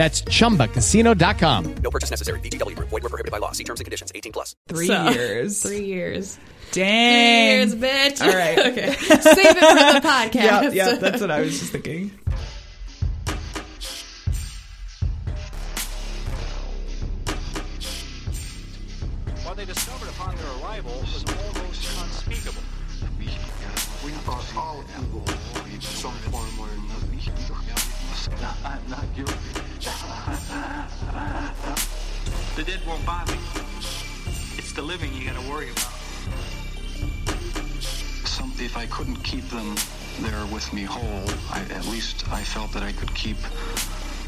That's chumbacasino.com. No purchase necessary. VGW Group. Void were prohibited by law. See terms and conditions. 18 plus. Three So, years. Three years. Dang. Three years, bitch. All right. okay. Save it for the podcast. Yeah, yeah, that's what I was just thinking. What they discovered upon their arrival was almost unspeakable. We thought all evil The dead won't bother you. It's the living you gotta worry about. Some, if I couldn't keep them there with me whole, I, at least I felt that I could keep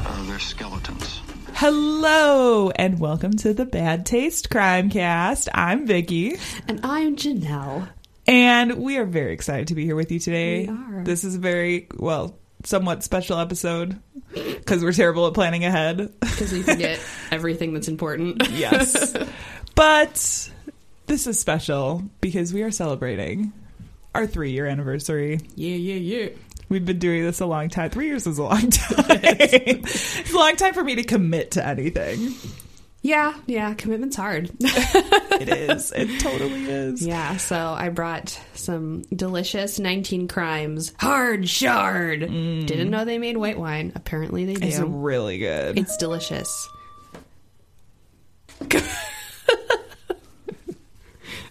uh, their skeletons. Hello and welcome to the Bad Taste Crime Cast. I'm Vicky, And I'm Janelle. and we are very excited to be here with you today. We are. This is a very well, somewhat special episode because we're terrible at planning ahead. Because we forget everything that's important. yes, but this is special because we are celebrating our three-year anniversary. Yeah, yeah, yeah. We've been doing this a long time. Three years is a long time. it's a long time for me to commit to anything. Yeah, yeah. Commitment's hard. It is. It totally is. yeah, so I brought some delicious 19 Crimes Hard Chard. Mm. Didn't know they made white wine. Apparently they do. It's really good. It's delicious.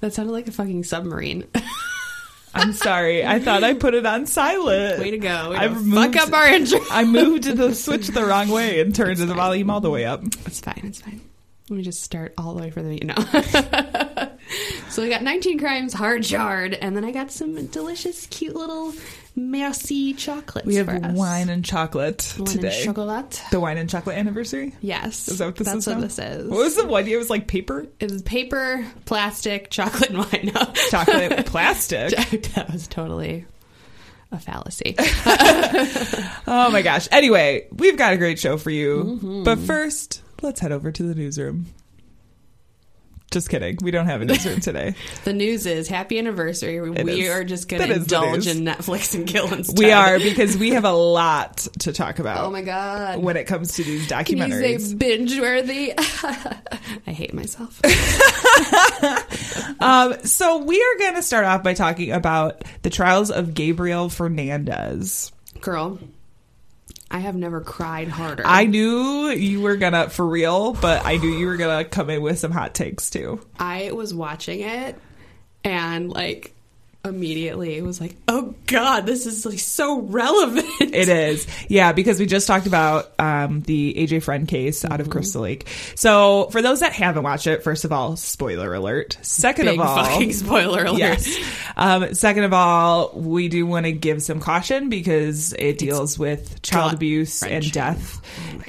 that sounded like a fucking submarine. I'm sorry. I thought I put it on silent. Way to go. Way I to moved- fuck up our intro. I moved the switch the wrong way and turned the volume all the way up. It's fine. It's fine. Let me just start all the way from the you know. so we got 19 crimes, Hard Chard, and then I got some delicious, cute little merci chocolates. We have wine and chocolate Wine today. and chocolate. the wine and chocolate anniversary. Yes, Is that what this that's is? what now? this is. What was the one? It was like paper, It was paper, plastic, chocolate, and wine. No. chocolate, plastic. that was totally a fallacy. Oh my gosh. Anyway, we've got a great show for you. Mm-hmm. But first, let's head over to the newsroom. Just kidding. We don't have a newsroom today. the news is happy anniversary. It we is. are just going to indulge in Netflix and kill instead. We are because we have a lot to talk about. Oh my god. When it comes to these documentaries. say binge worthy? I hate myself. Um, so we are going to start off by talking about the trials of Gabriel Fernandez. Girl, I have never cried harder. I knew you were gonna for real, but I knew you were gonna come in with some hot takes too. I was watching it and like immediately it was like, oh god, this is like so relevant. It is, yeah, because we just talked about um, the AJ Freund case out of Mm-hmm. Crystal Lake. So for those that haven't watched it, first of all, spoiler alert. Second Big of all, fucking spoiler alert. Yes. Um, second of all, we do want to give some caution because it deals with child abuse and wrenching. death.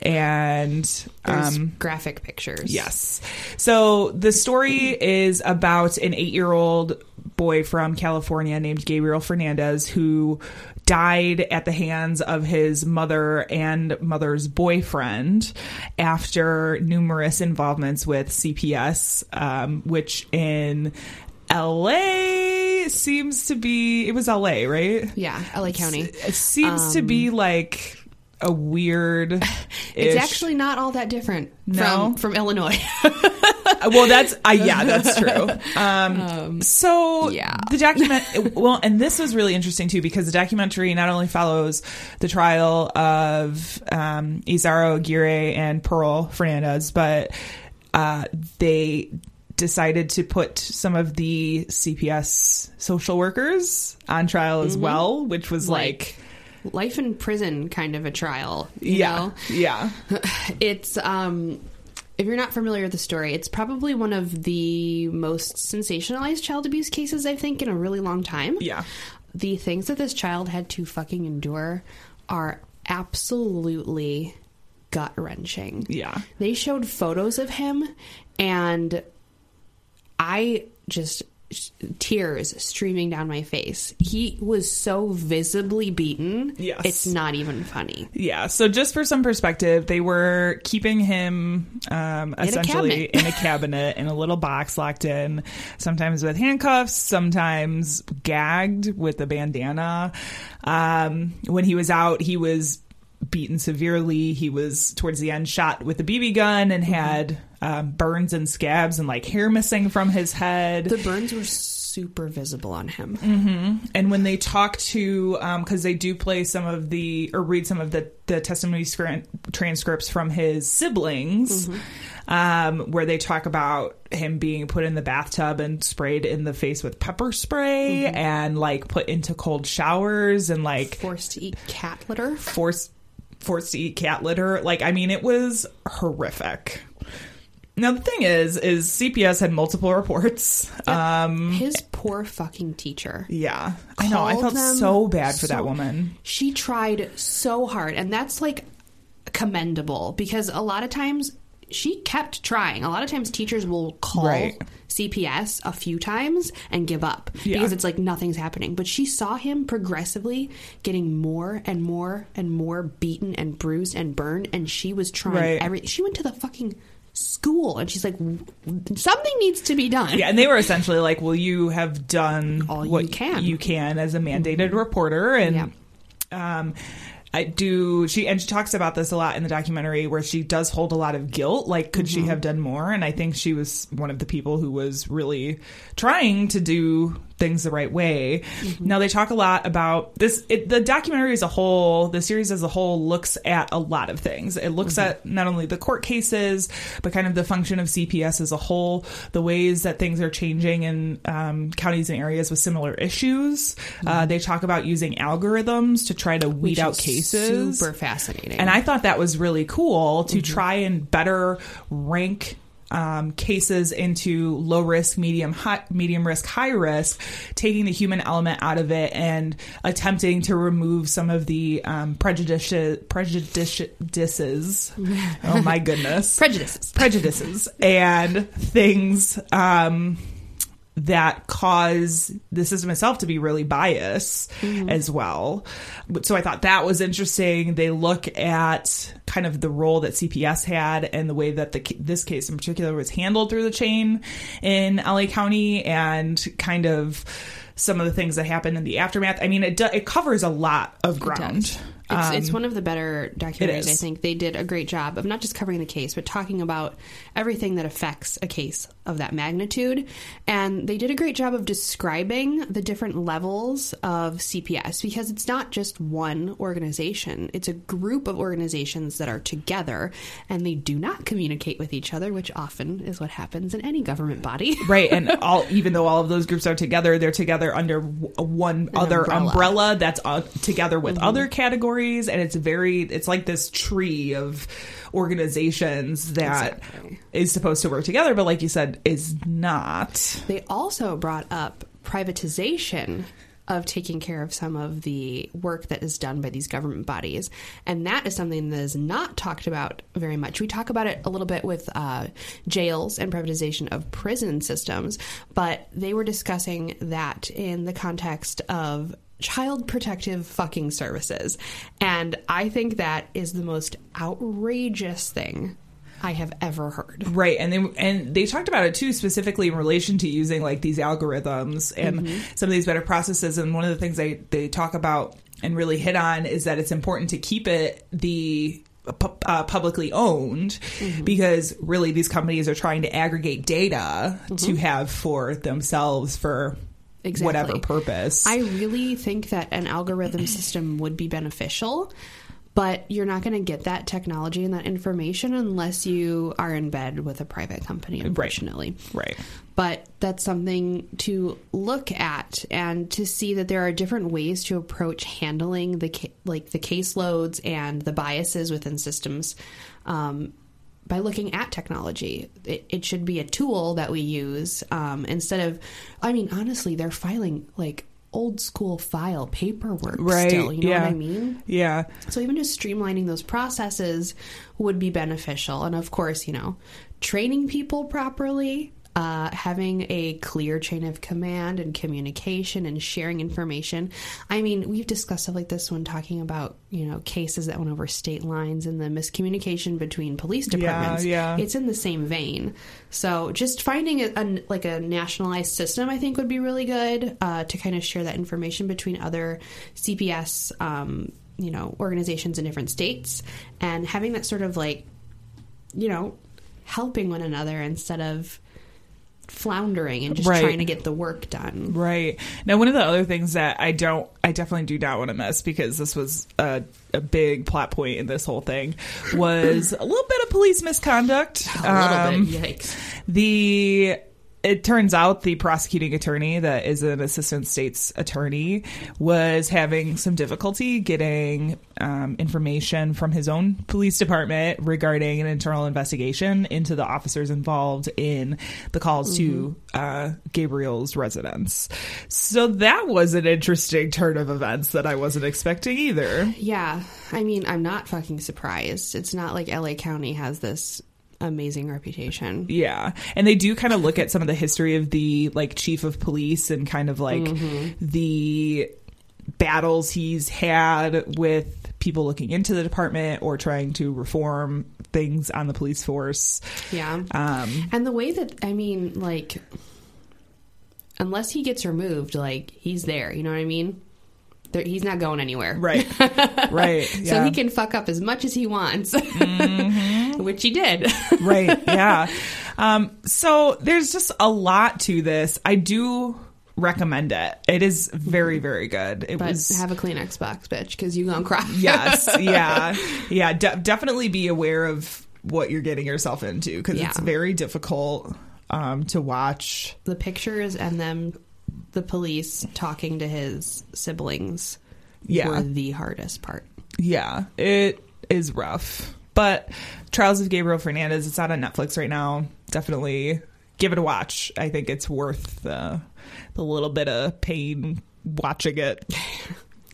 And um, graphic pictures. Yes. So the story is about an eight year old boy from California named Gabriel Fernandez who died at the hands of his mother and mother's boyfriend after numerous involvements with CPS, um, which in LA seems to be, it was LA, right? Yeah, LA County. It seems to be like a weird. Um, It's actually not all that different No? from from Illinois. well that's uh, yeah that's true um, so yeah. the document well and this was really interesting too because the documentary not only follows the trial of um, Isauro Aguirre and Pearl Fernandez but uh, they decided to put some of the CPS social workers on trial as well, which was like, life in prison kind of a trial. You yeah, know? yeah, It's um if you're not familiar with the story, it's probably one of the most sensationalized child abuse cases I think in a really long time. yeah. The things that this child had to fucking endure are absolutely gut wrenching. Yeah. They showed photos of him and I just tears streaming down my face. He was so visibly beaten. Yes. It's not even funny. Yeah. So just for some perspective, they were keeping him um, a essentially cabinet. in a cabinet in a little box locked in, sometimes with handcuffs, sometimes gagged with a bandana. Um, when he was out, he was beaten severely. He was towards the end shot with a BB gun and had um, burns and scabs and like hair missing from his head. The burns were super visible on him. and when they talk to because they do play some of the or read some of the the testimony transcripts from his siblings um, where they talk about him being put in the bathtub and sprayed in the face with pepper spray and like put into cold showers and like Forced to eat cat litter. forced forced to eat cat litter like i mean it was horrific now the thing is is cps had multiple reports um His poor fucking teacher. yeah i know i felt so bad for that woman She tried so hard, and that's like commendable because a lot of times she kept trying. A lot of times teachers will call Right. CPS a few times and give up Yeah. because it's like nothing's happening. But she saw him progressively getting more and more and more beaten and bruised and burned, and she was trying Right. every. She went to the fucking school, and she's like, something needs to be done. Yeah, and they were essentially like, "Well, you have done All you what can." you can as a mandated reporter," and um, I do. She and she talks about this a lot in the documentary, where she does hold a lot of guilt. Like, could Mm-hmm. she have done more? And I think she was one of the people who was really trying to do things the right way. Mm-hmm. Now they talk a lot about this. It, the documentary as a whole, the series as a whole, looks at a lot of things. It looks Mm-hmm. at not only the court cases, but kind of the function of CPS as a whole, the ways that things are changing in um, counties and areas with similar issues. Uh, they talk about using algorithms to try to weed Mm-hmm. Which out cases. Super fascinating. And I thought that was really cool to Mm-hmm. try and better rank um, cases into low risk, medium, high, medium risk, high risk, taking the human element out of it and attempting to remove some of the um, prejudices. Prejudices. oh my goodness, prejudices. prejudices and things um, that cause the system itself to be really biased mm-hmm. as well. So I thought that was interesting. They look at kind of the role that CPS had and the way that the this case in particular was handled through the chain in LA County and kind of some of the things that happened in the aftermath. I mean, it do, it covers a lot of ground. It's, it's Um, one of the better documentaries. I think they did a great job of not just covering the case, but talking about everything that affects a case of that magnitude. And they did a great job of describing the different levels of CPS because it's not just one organization; it's a group of organizations that are together and they do not communicate with each other, which often is what happens in any government body. right and all even though all of those groups are together they're together under one other umbrella, umbrella. that's uh, together with other categories and it's very it's like this tree of organizations that is Exactly. supposed to work together but like you said is not They also brought up privatization of taking care of some of the work that is done by these government bodies. And that is something that is not talked about very much. We talk about it a little bit with uh, jails and privatization of prison systems, but they were discussing that in the context of child protective fucking services. And I think that is the most outrageous thing I have ever heard. right and they and they talked about it too specifically in relation to using like these algorithms and mm-hmm. some of these better processes and one of the things they they talk about and really hit on is that it's important to keep it the uh, publicly owned mm-hmm. because really these companies are trying to aggregate data to mm-hmm. have for themselves for Exactly. whatever purpose I really think that an algorithm system would be beneficial, But you're not going to get that technology and that information unless you are in bed with a private company, unfortunately. Right. But that's something to look at and to see that there are different ways to approach handling the ca- like the caseloads and the biases within systems. Um, by looking at technology, it, it should be a tool that we use um, instead of. I mean, honestly, they're filing like old school file paperwork Right. still. You know yeah. what I mean? Yeah. So even just streamlining those processes would be beneficial. And of course, you know, training people properly, uh, having a clear chain of command and communication and sharing information. I mean, we've discussed stuff like this when talking about, you know, cases that went over state lines and the miscommunication between police departments. yeah. yeah. It's in the same vein. So just finding a, a like a nationalized system, I think, would be really good uh, to kind of share that information between other CPS, um, you know, organizations in different states, and having that sort of like, you know, helping one another instead of floundering and just Right. trying to get the work done. Right. Now, one of the other things that I don't, I definitely do not want to miss because this was a, a big plot point in this whole thing was a little bit of police misconduct. A little Um, bit, yikes. The it turns out the prosecuting attorney that is an assistant state's attorney was having some difficulty getting um, information from his own police department regarding an internal investigation into the officers involved in the calls to uh, Gabriel's residence. So that was an interesting turn of events that I wasn't expecting either. Yeah, I mean, I'm not fucking surprised. It's not like LA County has this amazing reputation. Yeah. And they do kind of look at some of the history of the like chief of police and kind of like the battles he's had with people looking into the department or trying to reform things on the police force. Yeah. Um And the way that I mean, like, unless he gets removed, like he's there. You know what I mean? There, he's not going anywhere. right. right. So Yeah. Mm-hmm. he can fuck up as much as he wants, which he did. right. Yeah. Um, so there's just a lot to this. I do recommend it. It is very, very good. It but was have a Kleenex box, bitch, because you gonna cry. yes yeah yeah de- definitely be aware of what you're getting yourself into because it's very difficult um, to watch the pictures and them, the police talking to his siblings, Yeah. were the hardest part. yeah it is rough. But trials of gabriel fernandez it's out on netflix right now. Definitely give it a watch. I think it's worth the, the little bit of pain watching it.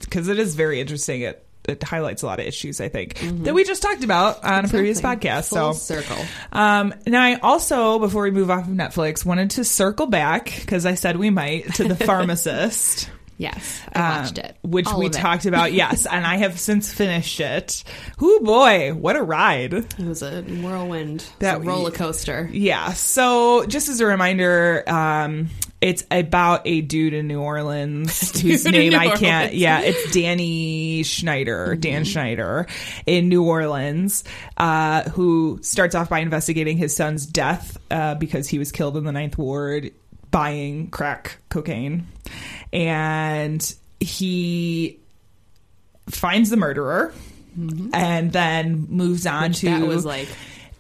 Because it is very interesting. It it highlights a lot of issues i think that we just talked about on a previous podcast Full so circle. Um, now, I also, before we move off of Netflix, wanted to circle back because I said we might to The Pharmacist. Yes, I watched um, it, which All we talked about. Yes, and I have since finished it. Whoo boy, what a ride! It was a whirlwind, That- that roller coaster. Yeah. So, just as a reminder, um, it's about a dude in New Orleans whose name I can't. Orleans. Yeah, it's Danny Schneider, Dan Schneider, in New Orleans, uh, who starts off by investigating his son's death uh, because he was killed in the Ninth Ward buying crack cocaine, and he finds the murderer. And then moves on to that was like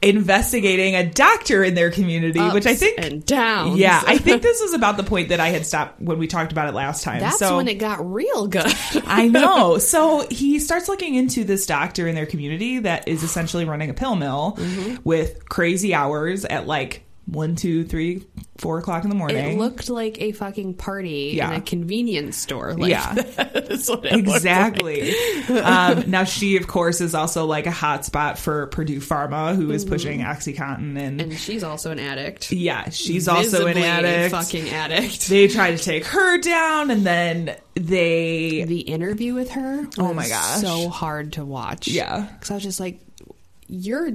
investigating a doctor in their community, which I think and downs. yeah, I think this was about the point that I had stopped when we talked about it last time. That's so when it got real good. I know. So he starts looking into this doctor in their community that is essentially running a pill mill Mm-hmm. with crazy hours at like one, two, three, four o'clock in the morning. It looked like a fucking party Yeah. in a convenience store. Like, Yeah. that's what it looked Exactly. um, now she, of course, is also like a hotspot for Purdue Pharma, who is pushing OxyContin, and. And she's also an addict. yeah, she's also an addict. fucking addict. they try to take her down, and then they the interview with her was Oh my gosh. so hard to watch Yeah. because i was just like you're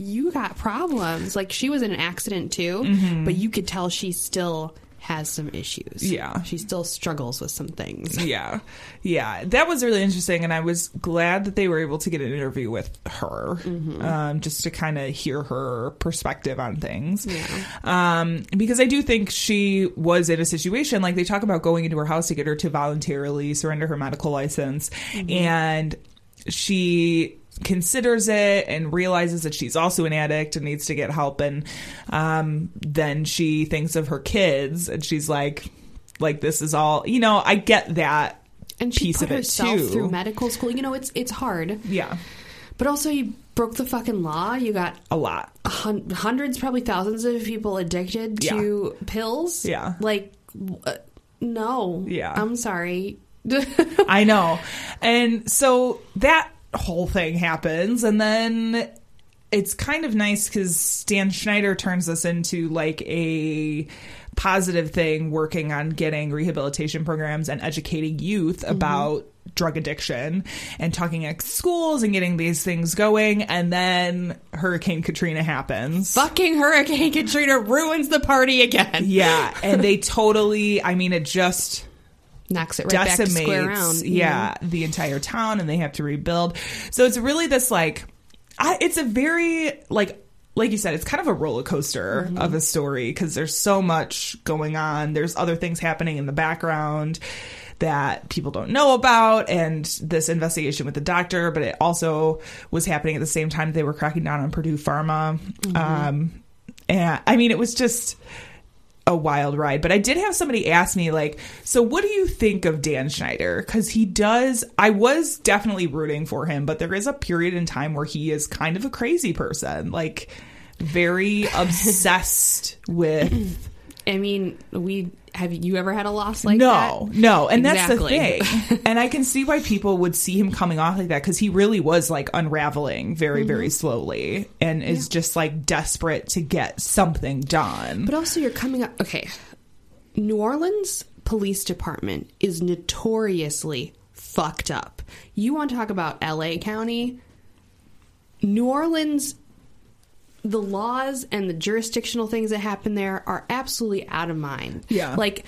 you got problems like she was in an accident too Mm-hmm. but you could tell she still has some issues. Yeah. She still struggles with some things. yeah yeah that was really interesting and i was glad that they were able to get an interview with her um, just to kind of hear her perspective on things um, because i do think she was in a situation like they talk about going into her house to get her to voluntarily surrender her medical license and she considers it and realizes that she's also an addict and needs to get help and um, then she thinks of her kids and she's like like this is all you know i get that And she piece of it too through medical school. You know, it's it's hard. yeah But also, you broke the fucking law. You got a lot hun- hundreds, probably thousands of people addicted to pills. Yeah. Like, uh, no. Yeah. I'm sorry. I know. And so that whole thing happens, and then it's kind of nice because Dan Schneider turns this into like a positive thing, working on getting rehabilitation programs and educating youth mm-hmm. about drug addiction and talking at schools and getting these things going. And then Hurricane Katrina happens. Fucking Hurricane Katrina ruins the party again. Yeah, and they totally, I mean, it just Knocks it right back to decimates square round. yeah the entire town and they have to rebuild so it's really this like I, it's a very like like you said it's kind of a roller coaster Mm-hmm. of a story because there's so much going on there's other things happening in the background that people don't know about and this investigation with the doctor but it also was happening at the same time they were cracking down on purdue pharma Mm-hmm. um and i mean it was just a wild ride. But I did have somebody ask me, like, so what do you think of Dan Schneider? Because he does, I was definitely rooting for him, but there is a period in time where he is kind of a crazy person, like, very obsessed with. I mean, we have you ever had a loss like no, that? no. No. And Exactly. that's the thing. and I can see why people would see him coming off like that because he really was like unraveling very, very Mm-hmm. slowly and is just like desperate to get something done. But also, you're coming up. Okay, New Orleans Police Department is notoriously fucked up. You want to talk about L.A. County? New Orleans, the laws and the jurisdictional things that happen there are absolutely out of mind. Yeah. like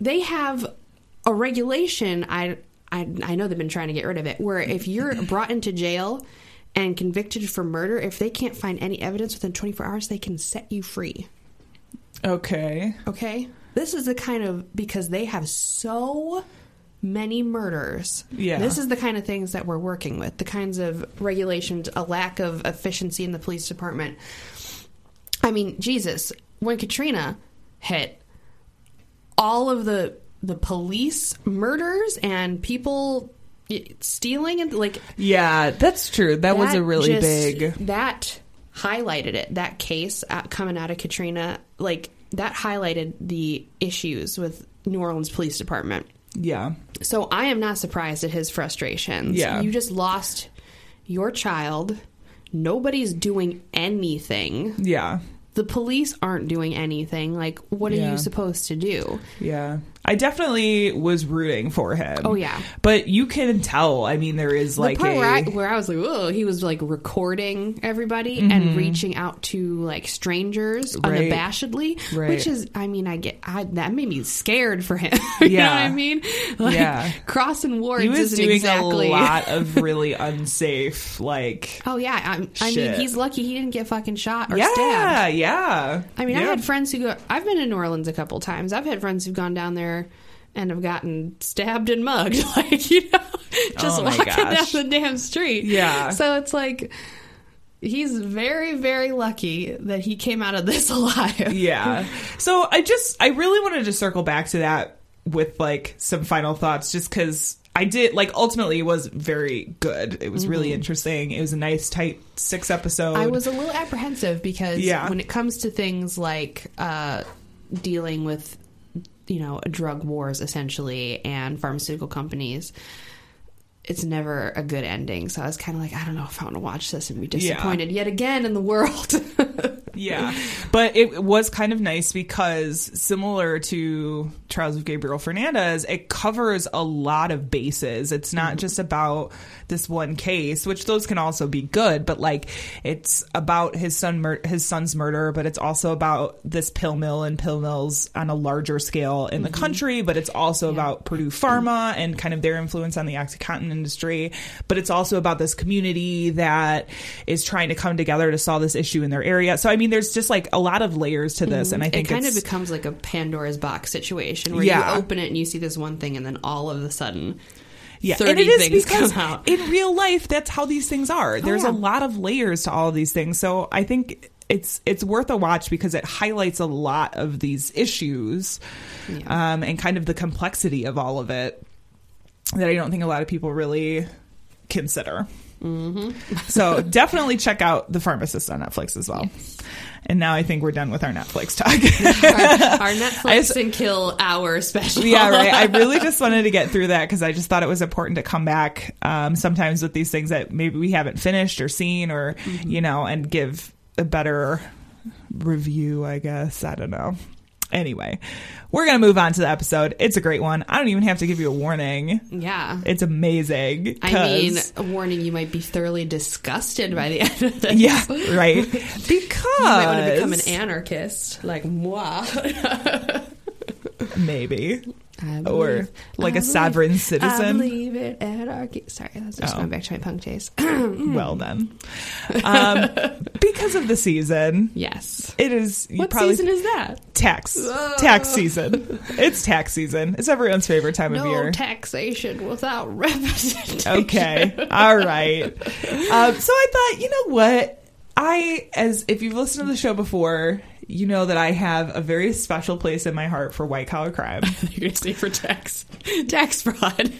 they have a regulation. I I, I know they've been trying to get rid of it. Where if you're brought into jail and convicted for murder, if they can't find any evidence within 24 hours, they can set you free. okay. Okay? This is the kind of because they have so many murders. Yeah. This is the kind of things that we're working with, the kinds of regulations, a lack of efficiency in the police department. I mean, Jesus, when Katrina hit, all of the the police murders and people stealing and like Yeah, that's true. That, was a really just- big. that highlighted it that case coming out of katrina like that highlighted the issues with new orleans police department Yeah. so i am not surprised at his frustrations Yeah. you just lost your child nobody's doing anything Yeah. the police aren't doing anything like what are Yeah. you supposed to do Yeah. I definitely was rooting for him. Oh, yeah. But you can tell, I mean, there is like the part a. where, I, where I was like, oh, he was like recording everybody and reaching out to like strangers Mm-hmm. Right. unabashedly, Right. which is, I mean, I get I, that made me scared for him. you know Yeah. what I mean? Like, Yeah. crossing wards he was isn't doing exactly. a lot of really unsafe, like. Oh yeah, I, I mean, he's lucky he didn't get fucking shot or yeah, stabbed. yeah. yeah. I mean, I had friends who go. I've been in New Orleans a couple times. I've had friends who've gone down there and have gotten stabbed and mugged, like you know, just Oh walking gosh. down the damn street. Yeah. So it's like he's very, very lucky that he came out of this alive. yeah. So I just I really wanted to circle back to that with like some final thoughts just cuz I did like ultimately it was very good. It was really interesting. It was a nice tight 6 episode. Mm-hmm. I was a little apprehensive because Yeah. when it comes to things like uh, dealing with, you know, drug wars essentially and pharmaceutical companies, it's never a good ending. So I was kind of like, I don't know if I want to watch this and be disappointed yet again in the world. yeah. But it was kind of nice because similar to Trials of Gabriel Fernandez, it covers a lot of bases. It's not mm-hmm. just about this one case, which those can also be good, but like it's about his son mur- his son's murder, but it's also about this pill mill and pill mills on a larger scale in the mm-hmm. country, but it's also about Purdue Pharma and kind of their influence on the OxyContin industry, but it's also about this community that is trying to come together to solve this issue in their area. So I mean there's just like a lot of layers to this and I think it kind of becomes like a Pandora's box situation where Yeah. you open it and you see this one thing, and then all of a sudden, Yeah, 30 and it is things because come out. in real life, that's how these things are. There's yeah. a lot of layers to all of these things. So I think it's it's worth a watch because it highlights a lot of these issues um, and kind of the complexity of all of it that I don't think a lot of people really consider. Mm-hmm. so definitely check out the pharmacist on Netflix as well. And now I think we're done with our Netflix talk. our, our Netflix I just- and kill hour special. yeah, right. I really just wanted to get through that because I just thought it was important to come back um, sometimes with these things that maybe we haven't finished or seen or, Mm-hmm. you know, and give a better review, I guess. I don't know. Anyway, we're going to move on to the episode. It's a great one. I don't even have to give you a warning. yeah. It's amazing. I mean, a warning: you might be thoroughly disgusted by the end of this. yeah, right. Because You might want to become an anarchist, like moi. maybe, or like I a sovereign believe- I citizen. believe it anarchy. Sorry, that's just Oh. going back to my punk days. Well then, um, because of the season, yes. it is. What probably, season is that? tax tax season. It's tax season. It's everyone's favorite time of No year. taxation without representation. Okay, all right. Um, so I thought, you know what? I, as if you've listened to the show before, you know that I have a very special place in my heart for white collar crime. You're going to say for tax tax fraud.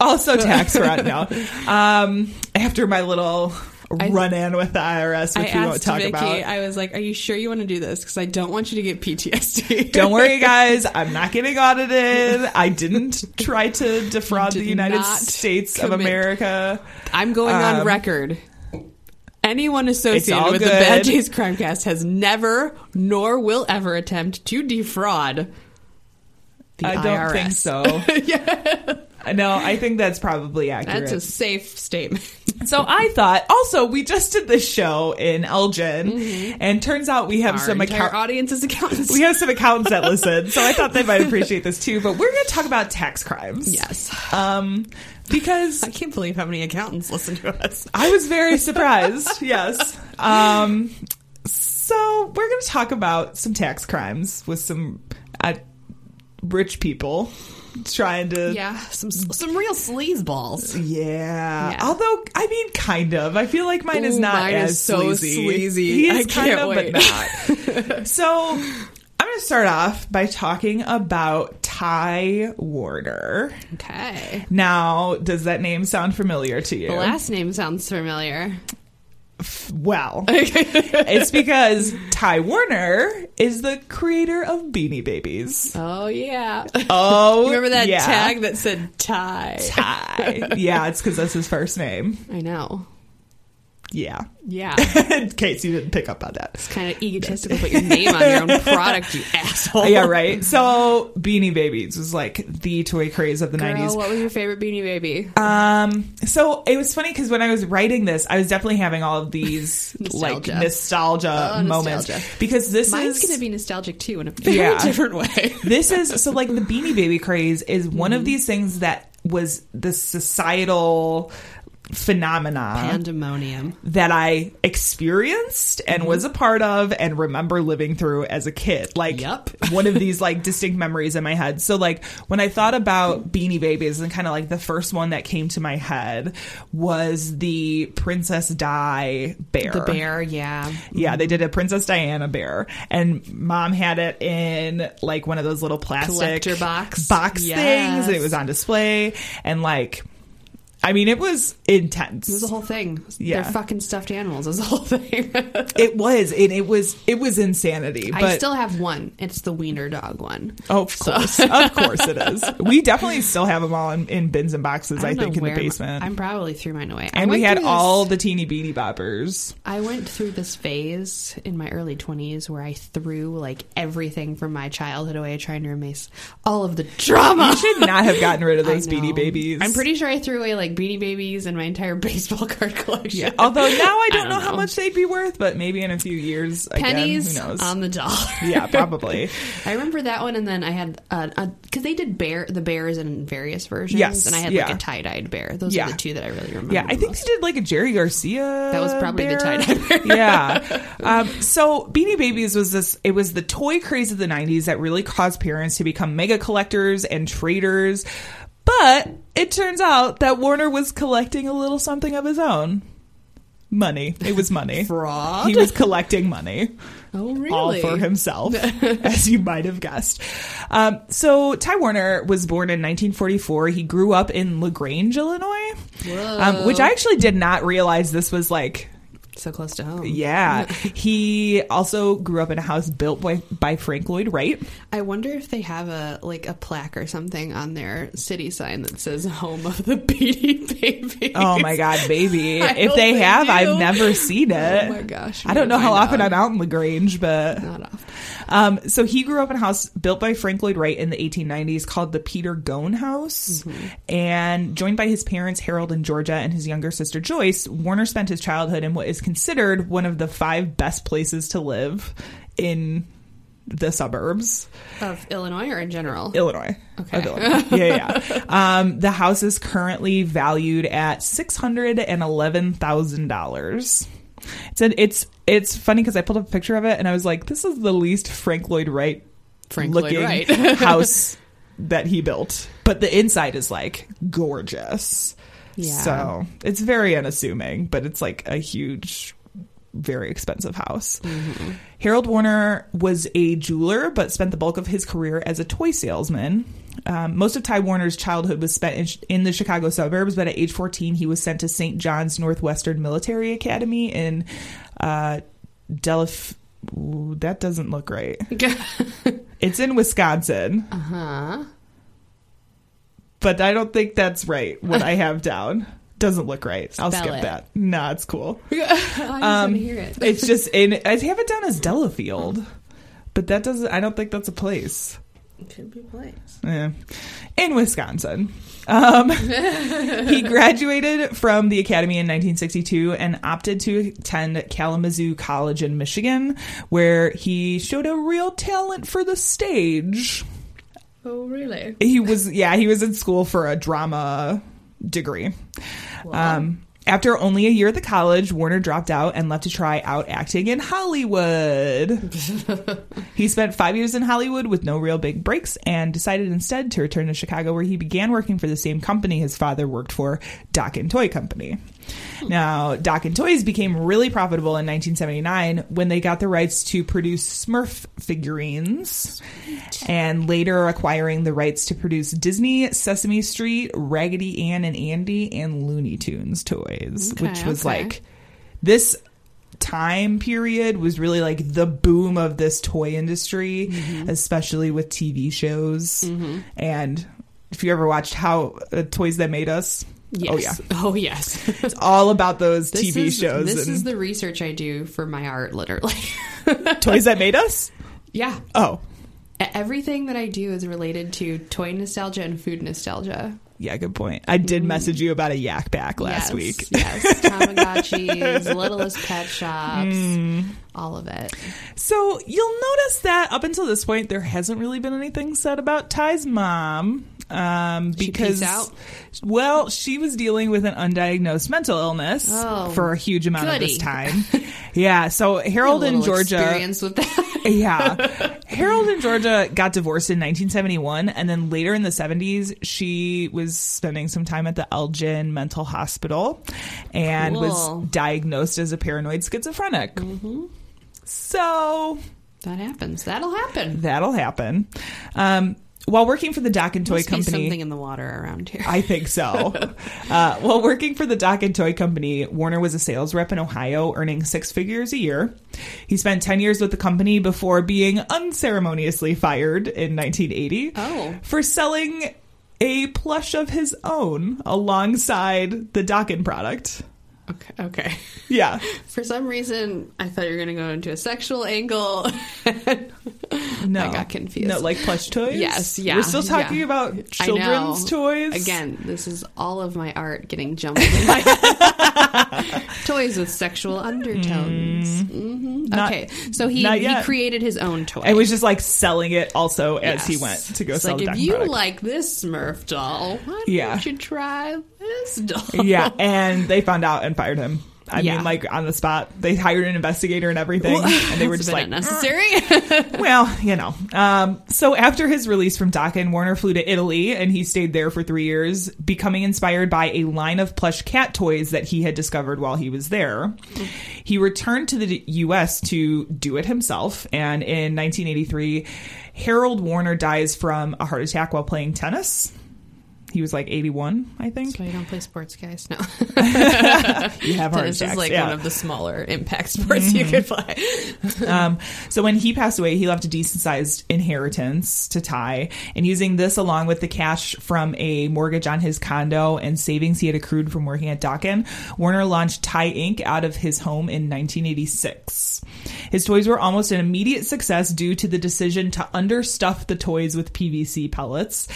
Also tax fraud. No, um, after my little I- run in with the IRS, I which we won't talk Vicky. about. I was like, "Are you sure you want to do this? Because I don't want you to get PTSD." Don't worry, guys. I'm not getting audited. I didn't try to defraud the United States of America. I'm going on Um, record. Anyone associated with the good. Bad Taste Crimecast has never nor will ever attempt to defraud the I don't IRS. think so. No, I think that's probably accurate. That's a safe statement. so I thought also we just did this show in Elgin, and turns out we have Mm-hmm. Our some account- audience is accountants. we have some accountants that listen, so I thought they might appreciate this too. But we're going to talk about tax crimes. yes. Um, because I can't believe how many accountants listen to us. I was very surprised. yes. Um, so we're going to talk about some tax crimes with some uh, rich people trying to. Yeah, some some real sleaze balls. Yeah. Yeah. Although, I mean, kind of. I feel like mine is Ooh, not mine as is so sleazy. sleazy. He is I kind can't of, wait. but not. so, I'm going to start off by talking about Ty Warner. Okay. Now, does that name sound familiar to you? The last name sounds familiar. Well, it's because Ty Warner is the creator of Beanie Babies. Oh yeah. Oh, Remember that yeah. tag that said Ty? Ty. yeah, it's because that's his first name. I know. Yeah. Yeah. In case you didn't pick up on that. It's kind of egotistical to put your name on your own product, you asshole. Yeah, right. So Beanie Babies was like the toy craze of the Girl, nineties. what was your favorite Beanie Baby? Um, so it was funny because when I was writing this, I was definitely having all of these like Nostalgia. nostalgia Oh, moments nostalgia. because this Mine's is going to be nostalgic too in a very Yeah. different way. this is so like the beanie baby craze is one Mm-hmm. of these things that was the societal phenomena Pandemonium. that I experienced and Mm-hmm. was a part of and remember living through as a kid. Like Yup. one of these like distinct memories in my head. So like when I thought about Beanie Babies and kind of like the first one that came to my head was the Princess Di bear. The bear, yeah. Yeah, they did a Princess Diana bear, and Mom had it in like one of those little plastic Collector box. box Yes. things. And it was on display, and like I mean, it was intense. It was the whole thing. Yeah. They're fucking stuffed animals. It was a whole thing. It was, and it was, it was insanity. But I still have one. It's the wiener dog one. Oh, of course, of course it is. We definitely still have them all in, in bins and boxes. I, don't think in the where my- basement. I'm probably threw mine away. I and we had all this- the teeny beanie boppers. I went through this phase in my early 20s where I threw like everything from my childhood away trying to erase all of the drama. You should not have gotten rid of those beanie babies. I'm pretty sure I threw away like beanie babies and my entire baseball card collection. Yeah. Although now I don't, don't know, how much they'd be worth, but maybe in a few years, pennies again, who knows? on the dollar. yeah, probably. I remember that one, and then I had a, because they did bear the bears in various versions. Yes, and I had yeah. like a tie dyed bear. Those Yeah. are the two that I really remember. Yeah, I think most. they did like a Jerry Garcia. That was probably the tie-dye bear. yeah. Um, so Beanie Babies was this. It was the toy craze of the '90s that really caused parents to become mega collectors and traders. But it turns out that Warner was collecting a little something of his own. Money. It was money. Fraud? He was collecting money. Oh, really? all for himself, as you might have guessed. Um, so Ty Warner was born in 1944. He grew up in La Grange, Illinois, um, which I actually did not realize this was like. So close to home. Yeah, he also grew up in a house built by, by Frank Lloyd Wright. I wonder if they have a like a plaque or something on their city sign that says "Home of the Beanie Babies." Oh my God, baby! I if they they have, do. I've never seen it. Oh my gosh, I don't know how often out. I'm out in La Grange, but Not often. Um, so he grew up in a house built by Frank Lloyd Wright in the 1890s called the Peter Goan House. And joined by his parents, Harold and Georgia, and his younger sister, Joyce, Warner spent his childhood in what is considered one of the five best places to live in the suburbs. Of Illinois or in general? Illinois. Okay. Of Illinois. Yeah, yeah. Um, the house is currently valued at six hundred and eleven thousand dollars. It's an, it's it's funny because I pulled up a picture of it and I was like, this is the least Frank Lloyd Wright Frank Lloyd looking Wright. house that he built, but the inside is like gorgeous. Yeah. So it's very unassuming, but it's like a huge very expensive house. Mm-hmm. Harold Warner was a jeweler, but spent the bulk of his career as a toy salesman. Um, most of Ty Warner's childhood was spent in, in the Chicago suburbs, but at age 14, he was sent to St. John's Northwestern Military Academy in uh, Delaf. Ooh, that doesn't look right. It's in Wisconsin. Uh huh. But I don't think that's right. What I have down doesn't look right. I'll Spell skip it. that. Nah, it's cool. I just want to hear it. It's just in. I have it down as Delafield, but that doesn't. I don't think that's a place. It could be a place. Yeah. In Wisconsin. Um, he graduated from the academy in 1962 and opted to attend Kalamazoo College in Michigan, where he showed a real talent for the stage. Oh, really? He was, yeah, he was in school for a drama degree. Um, after only a year at the college, Warner dropped out and left to try out acting in Hollywood. he spent five years in Hollywood with no real big breaks and decided instead to return to Chicago, where he began working for the same company his father worked for, Dakin Toy Company. Now, Dakin Toys became really profitable in 1979 when they got the rights to produce Smurf figurines and later acquiring the rights to produce Disney, Sesame Street, Raggedy Ann and Andy, and Looney Tunes toys, Okay, which was okay. like this time period was really like the boom of this toy industry, Mm-hmm. especially with TV shows. And if you ever watched how uh, Toys That Made Us, Yes. oh yeah, Oh, yes. it's all about those This TV is, shows This is the research I do for my art, literally. Toys That Made Us. yeah. Oh, Everything that I do is related to toy nostalgia and food nostalgia. yeah, good point. I did message you about a Yak Bak last yes, week. Yes, Tamagotchis, Littlest Pet Shops, Mm. all of it. So you'll notice that up until this point, there hasn't really been anything said about Ty's mom. Um, because, out? well, she was dealing with an undiagnosed mental illness Oh, for a huge amount of this time. yeah. So Harold and Georgia. experience with that. yeah. Harold and Georgia got divorced in 1971, and then later in the 70s, she was spending some time at the Elgin Mental Hospital and was diagnosed as a paranoid schizophrenic. So that happens. That'll happen. that'll happen. Um, while working for the Dakin Toy Must Company, something in the water around here. I think so. uh, while working for the Dakin Toy Company, Warner was a sales rep in Ohio, earning six figures a year. He spent 10 years with the company before being unceremoniously fired in 1980 Oh. for selling a plush of his own alongside the Dakin product. Okay. Okay. Yeah. For some reason, I thought you were going to go into a sexual angle. No. I got confused. No, like plush toys? Yes, yeah. We're still talking yeah. about children's toys? Again, this is all of my art getting jumbled in my head. toys with sexual undertones. hmm Not- okay, so he, he created his own toy. I was just like selling it also as he went to go It's sell like if you product. like this Smurf doll, why Yeah. don't you try doll? yeah, and they found out and fired him. I Yeah. mean, like on the spot, they hired an investigator and everything, and they were just like, bit unnecessary. well, you know. Um, so after his release from Dakin, Warner flew to Italy, and he stayed there for three years, becoming inspired by a line of plush cat toys that he had discovered while he was there. He returned to the U.S. to do it himself, and in 1983, Harold Warner dies from a heart attack while playing tennis. He was like 81, I think. so you don't play sports, guys? No. You have heart Tennis attacks. is like yeah. Mm-hmm. one of the smaller impact sports you could play. Um, so when he passed away, he left a decent sized inheritance to Ty, and using this along with the cash from a mortgage on his condo and savings he had accrued from working at Dakin, Warner launched Ty Inc. out of his home in 1986. His toys were almost an immediate success due to the decision to understuff the toys with PVC pellets.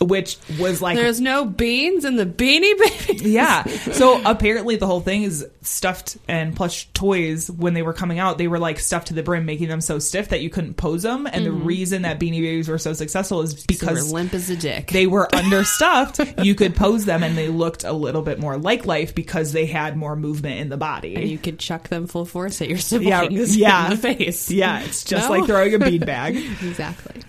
Which was like There's no beans in the beanie baby. yeah. So apparently the whole thing is stuffed and plush toys when they were coming out, they were like stuffed to the brim, making them so stiff that you couldn't pose them. And the mm-hmm. reason that Beanie Babies were so successful is Because limp as a dick. they were understuffed. you could pose them and they looked a little bit more like life because they had more movement in the body. and you could chuck them full force at your yeah, siblings yeah, in the face. Yeah, it's just No? like throwing a beanbag. exactly.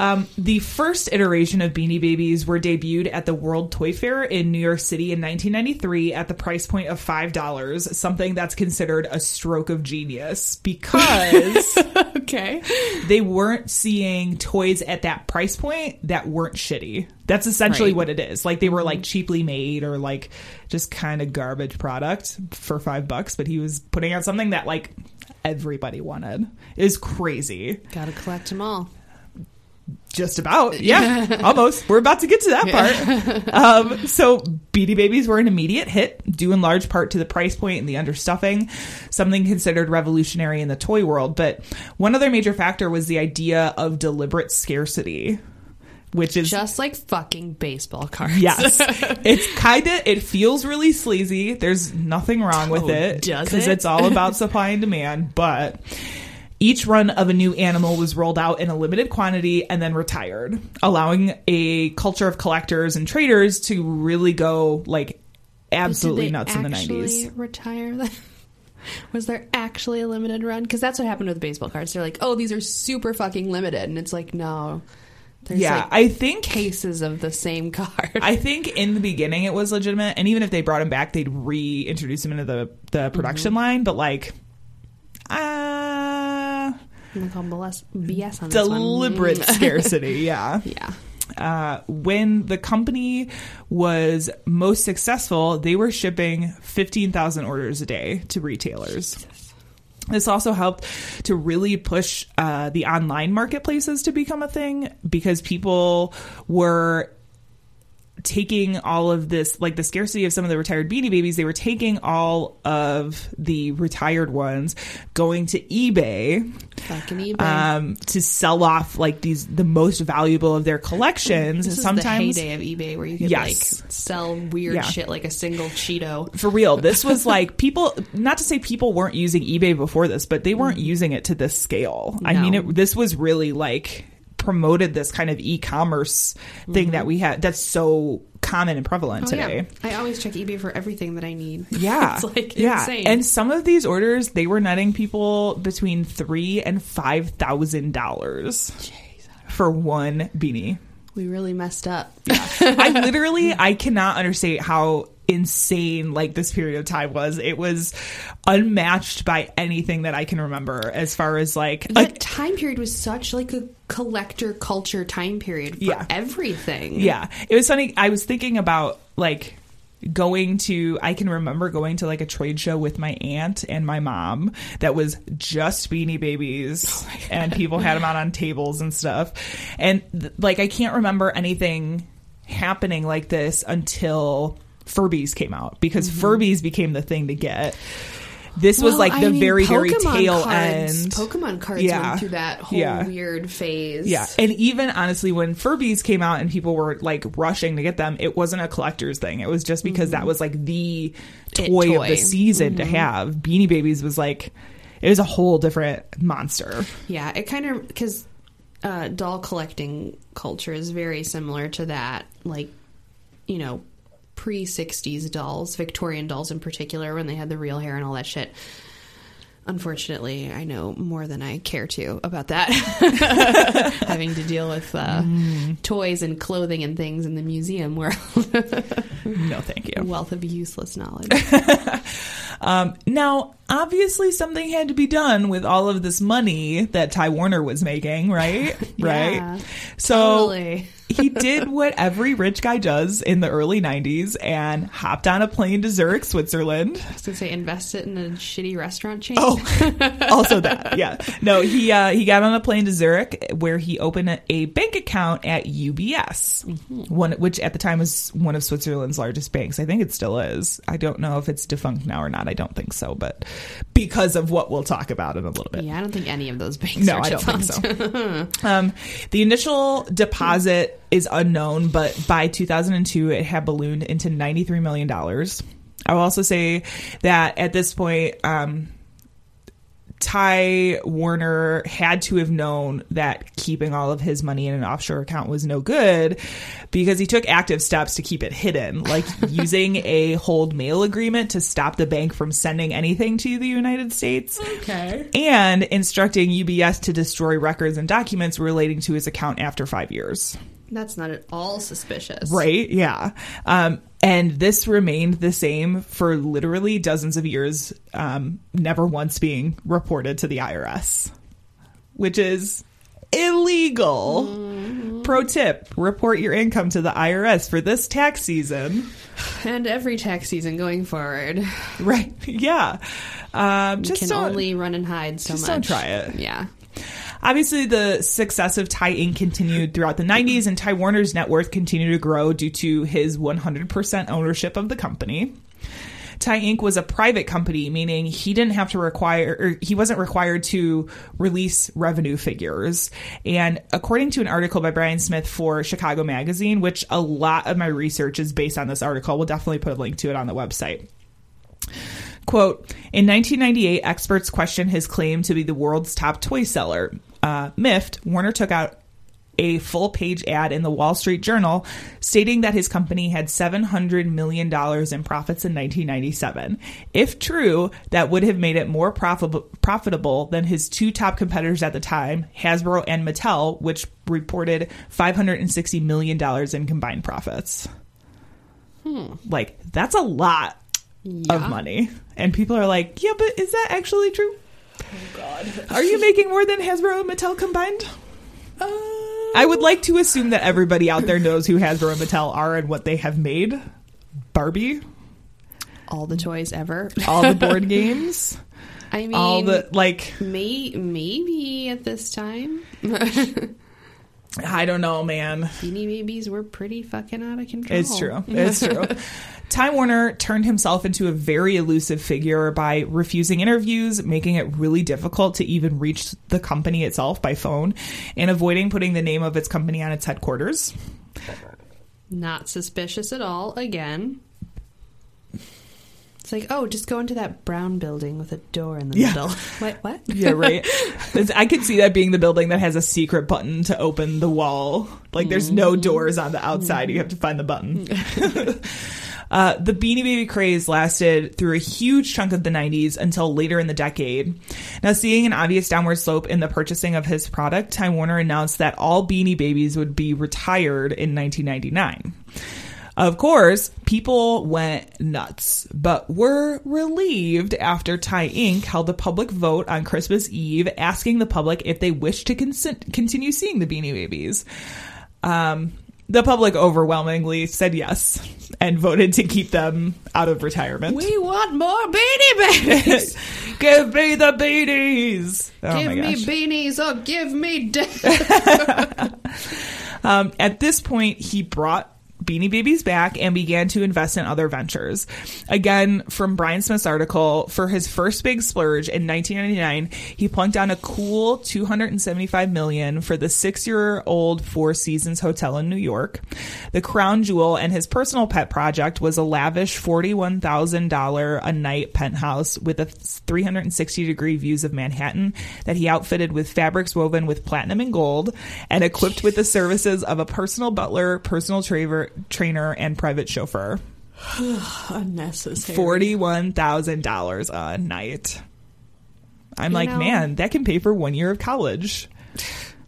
Um, the first iteration of Beanie Babies were debuted at the World Toy Fair in New York City in 1993 at the price point of $5, something that's considered a stroke of genius because Okay. they weren't seeing toys at that price point that weren't shitty. That's essentially Right. what it is. Like they were like cheaply made or like just kind of garbage product for 5 bucks, but he was putting out something that like everybody wanted. It was crazy. Gotta collect them all. Just about, yeah, almost. We're about to get to that part. Um, so, Beanie Babies were an immediate hit, due in large part to the price point and the understuffing, something considered revolutionary in the toy world. But one other major factor was the idea of deliberate scarcity, which is Just like fucking baseball cards. Yes. it's kind of, it feels really sleazy. There's nothing wrong with Oh, it. does Because it? it's all about supply and demand. But each run of a new animal was rolled out in a limited quantity and then retired, allowing a culture of collectors and traders to really go like absolutely nuts in the actually 90s. Retire them. Was there actually a limited run? Because that's what happened with baseball cards. They're like, oh, these are super fucking limited, and it's like, no. There's Yeah, like I think cases of the same card. I think in the beginning it was legitimate, and even if they brought him back, they'd reintroduce him into the the Mm-hmm. production line. But like, I'm gonna call BS, BS on deliberate scarcity. Yeah. Yeah. Uh, when the company was most successful, they were shipping 15,000 orders a day to retailers. This also helped to really push uh, the online marketplaces to become a thing because people were taking all of this, like the scarcity of some of the retired Beanie Babies, they were taking all of the retired ones, going to eBay Fucking eBay. um, to sell off like these the most valuable of their collections. this is Sometimes the heyday of eBay where you could Yes. like sell weird Yeah. shit like a single Cheeto. for real, this was like people. Not to say people weren't using eBay before this, but they weren't using it to this scale. I mean, it, this was really like promoted this kind of e-commerce thing that mm-hmm. we have That's so common and prevalent Oh, today. yeah. I always check eBay for everything that I need. Yeah, it's like yeah. insane. And some of these orders, they were netting people between three and five thousand dollars for one beanie. we really messed up. I literally, I cannot understand how insane like this period of time was. It was unmatched by anything that I can remember as far as like a- that time period was such like a collector culture time period for Yeah. everything. Yeah. It was funny. I was thinking about like going to I can remember going to like a trade show with my aunt and my mom that was just beanie babies oh and people had them out on tables and stuff. And th- like I can't remember anything happening like this until Furbies came out because mm-hmm. Furbies became the thing to get. This was Well, like I the mean, very very tail cards, end. Pokemon cards Yeah. went through that whole Yeah. weird phase. Yeah, and even honestly, when Furbies came out and people were like rushing to get them, it wasn't a collector's thing. It was just because that mm-hmm. was like the It toy, of the season to mm-hmm. have. Beanie Babies was like it was a whole different monster. Yeah, it kind of because uh, doll collecting culture is very similar to that. Like, you know, pre '60s dolls, Victorian dolls in particular, when they had the real hair and all that shit. Unfortunately, I know more than I care to about that. Having to deal with uh, toys and clothing and things in the museum world. No, thank you. Wealth of useless knowledge. Now, obviously, something had to be done with all of this money that Ty Warner was making, right? Yeah, right. So totally. He did what every rich guy does in the early '90s and hopped on a plane to Zurich, Switzerland. I was gonna say invest it in a shitty restaurant chain. Oh, also that, yeah. No, he uh, he got on a plane to Zurich where he opened a, a bank account at UBS, one which at the time was one of Switzerland's largest banks. I think it still is. I don't know if it's defunct now or not. I don't think so, but because of what we'll talk about in a little bit. yeah, I don't think any of those banks. No, I don't think so. um, the initial deposit is unknown, but by 2002, it had ballooned into $93 million. I will also say that at this point, um, Ty Warner had to have known that keeping all of his money in an offshore account was no good because he took active steps to keep it hidden, like using a hold mail agreement to stop the bank from sending anything to the United States. Okay. And instructing UBS to destroy records and documents relating to his account after five years. That's not at all suspicious. Right? Yeah. Um, and this remained the same for literally dozens of years, um, never once being reported to the IRS, which is illegal. Pro tip report your income to the IRS for this tax season. And every tax season going forward, Right. Yeah. Um, you just can only run and hide so just much. don't try it. Yeah. Obviously, the success of Ty Inc. continued throughout the 90s, and Ty Warner's net worth continued to grow due to his 100% ownership of the company. Ty Inc. was a private company, meaning he didn't have to require, he wasn't required to release revenue figures. And according to an article by Brian Smith for Chicago Magazine, which a lot of my research is based on this article, we'll definitely put a link to it on the website. Quote, in 1998, experts questioned his claim to be the world's top toy seller. Uh, miffed, Warner took out a full page ad in the Wall Street Journal stating that his company had $700 million in profits in 1997. If true, that would have made it more profitable, profitable than his two top competitors at the time, Hasbro and Mattel, which reported $560 million in combined profits. Like, that's a lot of money. And people are like, yeah, but is that actually true? Oh, God. Are you making more than Hasbro and Mattel combined? Uh, I would like to assume that everybody out there knows who Hasbro and Mattel are and what they have made. Barbie, All the toys ever. all the board games, I mean, all the like. may, maybe at this time, I don't know, man. Beanie Babies were pretty fucking out of control. It's true. It's true. Ty Warner turned himself into a very elusive figure by refusing interviews, making it really difficult to even reach the company itself by phone, and avoiding putting the name of its company on its headquarters. Not suspicious at all. Again. It's like, oh, just go into that brown building with a door in the Yeah. middle. What? What? Yeah, right. I could see that being the building that has a secret button to open the wall. Like there's no doors on the outside. You have to find the button. Uh, the Beanie Baby craze lasted through a huge chunk of the 90s until later in the decade. Now, seeing an obvious downward slope in the purchasing of his product, Ty Warner announced that all Beanie Babies would be retired in 1999. Of course, people went nuts, but were relieved after Ty Inc. held a public vote on Christmas Eve asking the public if they wished to consent- continue seeing the Beanie Babies. Um, the public overwhelmingly said yes and voted to keep them out of retirement. We want more beanie babies. Give me the beanies! Oh give me beanies or give me death. Um, at this point, he brought Beanie Babies back and began to invest in other ventures. Again, from Brian Smith's article, for his first big splurge in 1999, he plunked down a cool 275 million for the six-year-old Four Seasons Hotel in New York. The crown jewel and his personal pet project was a lavish $41,000 a night penthouse with a 360 degree views of Manhattan that he outfitted with fabrics woven with platinum and gold and equipped with the services of a personal butler, personal traver, trainer, and private chauffeur. Unnecessary. $41,000 a night. I'm You like, know- man, that can pay for one year of college.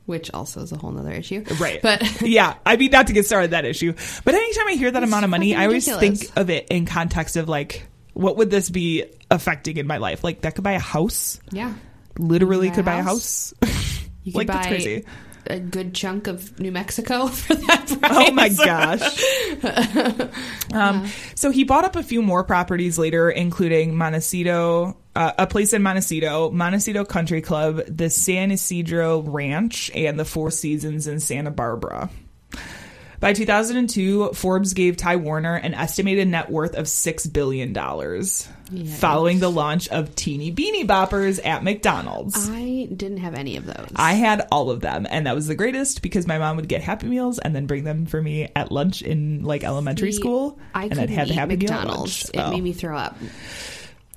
Which also is a whole nother issue. Right. But yeah, I mean, not to get started that issue, but anytime I hear that amount of money, I always ridiculous. think of it in context of like, what would this be affecting in my life? Like, that could buy a house. yeah. Literally Buy could buy a house. You could like, buy that's crazy. a good chunk of New Mexico for that price. Oh my gosh. um, so he bought up a few more properties later, including Montecito, uh, a place in Montecito, Montecito Country Club, the San Ysidro Ranch, and the Four Seasons in Santa Barbara. By 2002, Forbes gave Ty Warner an estimated net worth of $6 billion, following the launch of Teeny Beanie Boppers at McDonald's. I didn't have any of those. I had all of them, and that was the greatest because my mom would get Happy Meals and then bring them for me at lunch in like elementary See, school, I and I'd have the eat Happy Meal at McDonald's. lunch. It Oh. made me throw up.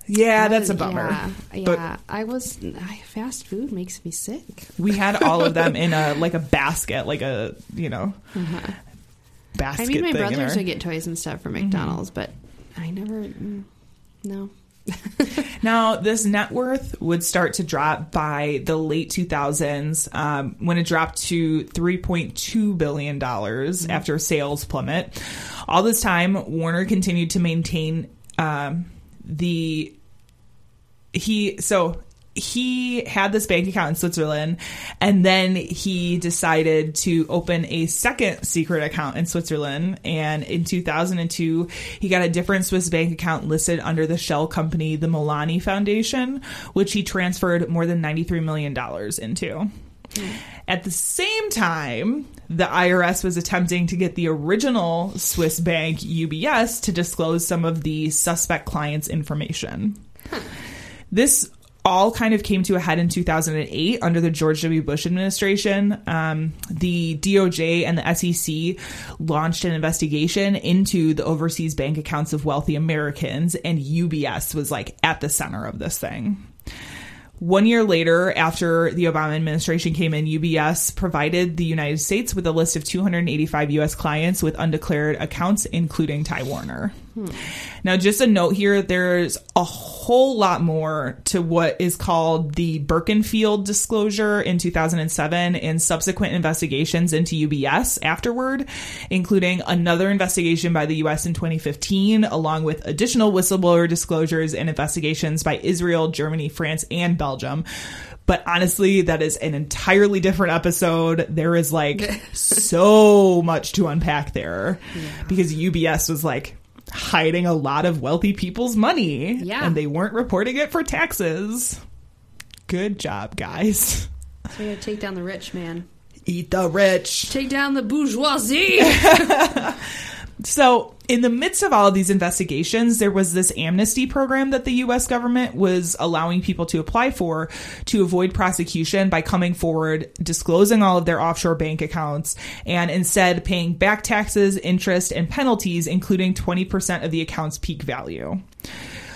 Yeah, that's a bummer. Yeah, But yeah. I was I, fast food makes me sick. we had all of them in a like a basket, like a you know basket. Uh-huh. I mean, my brothers would get toys and stuff from McDonald's, but I never. mm, No. Now, this net worth would start to drop by the late 2000s um, when it dropped to $3.2 billion after sales plummet. All this time, Warner continued to maintain um, the. He. So he had this bank account in Switzerland and then he decided to open a second secret account in Switzerland and in 2002 he got a different Swiss bank account listed under the shell company the Milani Foundation which he transferred more than 93 million dollars into at the same time, the IRS was attempting to get the original Swiss bank UBS to disclose some of the suspect clients' information. This all kind of came to a head in 2008 under the George W. Bush administration. Um, the DOJ and the SEC launched an investigation into the overseas bank accounts of wealthy Americans, and UBS was like at the center of this thing. One year later, after the Obama administration came in, UBS provided the United States with a list of 285 U.S. clients with undeclared accounts, including Ty Warner. Now, just a note here there's a whole lot more to what is called the Birkenfeld disclosure in 2007 and subsequent investigations into UBS afterward, including another investigation by the U.S. in 2015, along with additional whistleblower disclosures and investigations by Israel, Germany, France, and Belgium. But honestly, that is an entirely different episode. There is like so much to unpack there because UBS was like hiding a lot of wealthy people's money Yeah. and they weren't reporting it for taxes. Good job, guys. So we gotta take down the rich, man. Eat the rich. Take down the bourgeoisie. So, in the midst of all of these investigations, there was this amnesty program that the US government was allowing people to apply for to avoid prosecution by coming forward, disclosing all of their offshore bank accounts, and instead paying back taxes, interest, and penalties, including 20% of the account's peak value.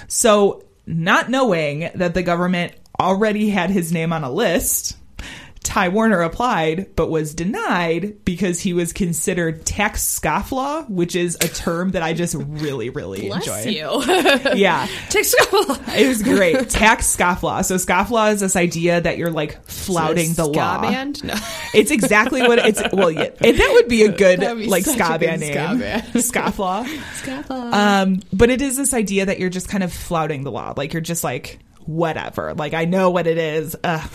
So, not knowing that the government already had his name on a list, Ty Warner applied but was denied because he was considered tax scofflaw, which is a term that I just really, really Bless enjoy. you. Yeah. Tax scofflaw. It was great. tax scofflaw. So scofflaw is this idea that you're like flouting the ska law. band? No. It's exactly what it's. Well, yeah, and that would be a good be like ska band name. ska band. Scofflaw. Scaffold. Um, but it is this idea that you're just kind of flouting the law. Like you're just like whatever. Like I know what it is. Ugh,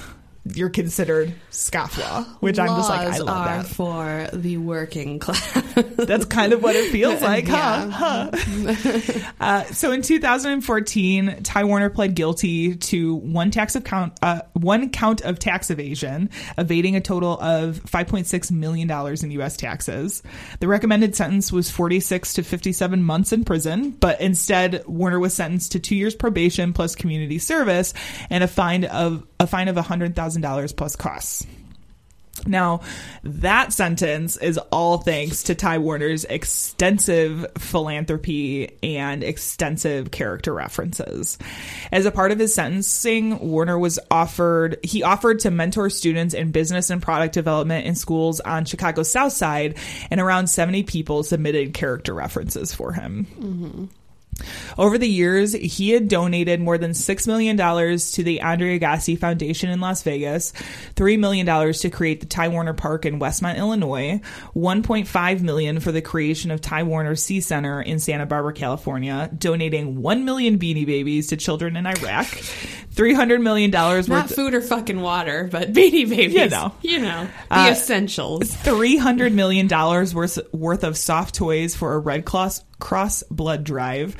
you're considered scofflaw, which I'm just like I Laws love are that. for the working class. That's kind of what it feels like, huh? Huh? uh, so in 2014, Ty Warner pled guilty to one tax of count, uh, one count of tax evasion, evading a total of 5.6 million dollars in U.S. taxes. The recommended sentence was 46 to 57 months in prison, but instead Warner was sentenced to two years probation plus community service and a fine of a fine of $100,000 plus costs. Now, that sentence is all thanks to Ty Warner's extensive philanthropy and extensive character references. As a part of his sentencing, Warner was offered, he offered to mentor students in business and product development in schools on Chicago's South Side, and around 70 people submitted character references for him. Mm-hmm. Over the years, he had donated more than $6 million to the Andre Agassi Foundation in Las Vegas, $3 million to create the Ty Warner Park in Westmont, Illinois, 1.5 million for the creation of Ty Warner Sea Center in Santa Barbara, California, donating 1 million beanie babies to children in Iraq, $300 million Not worth food or fucking water, but beanie babies. You know. You know. The Uh, essentials. three hundred million dollars worth worth of soft toys for a Red Cross cross blood drive,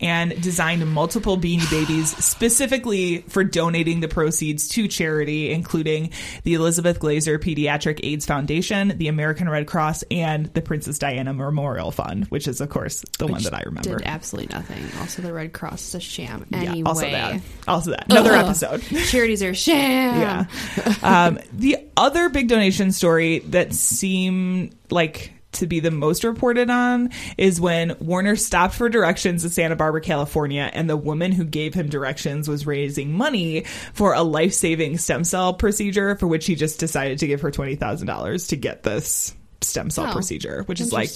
and designed multiple Beanie Babies specifically for donating the proceeds to charity, including the Elizabeth Glaser Pediatric AIDS Foundation, the American Red Cross, and the Princess Diana Memorial Fund, which is of course the one that I remember. Did absolutely nothing. Also, the Red Cross is a sham. Yeah, Anyway. also that. Also that. Another Ugh. episode. Charities are sham. Yeah. um, the other big donation story that seemed like to be the most reported on is when Warner stopped for directions in Santa Barbara, California, and the woman who gave him directions was raising money for a life saving stem cell procedure for which he just decided to give her $20,000 to get this stem cell Oh, procedure, which is like,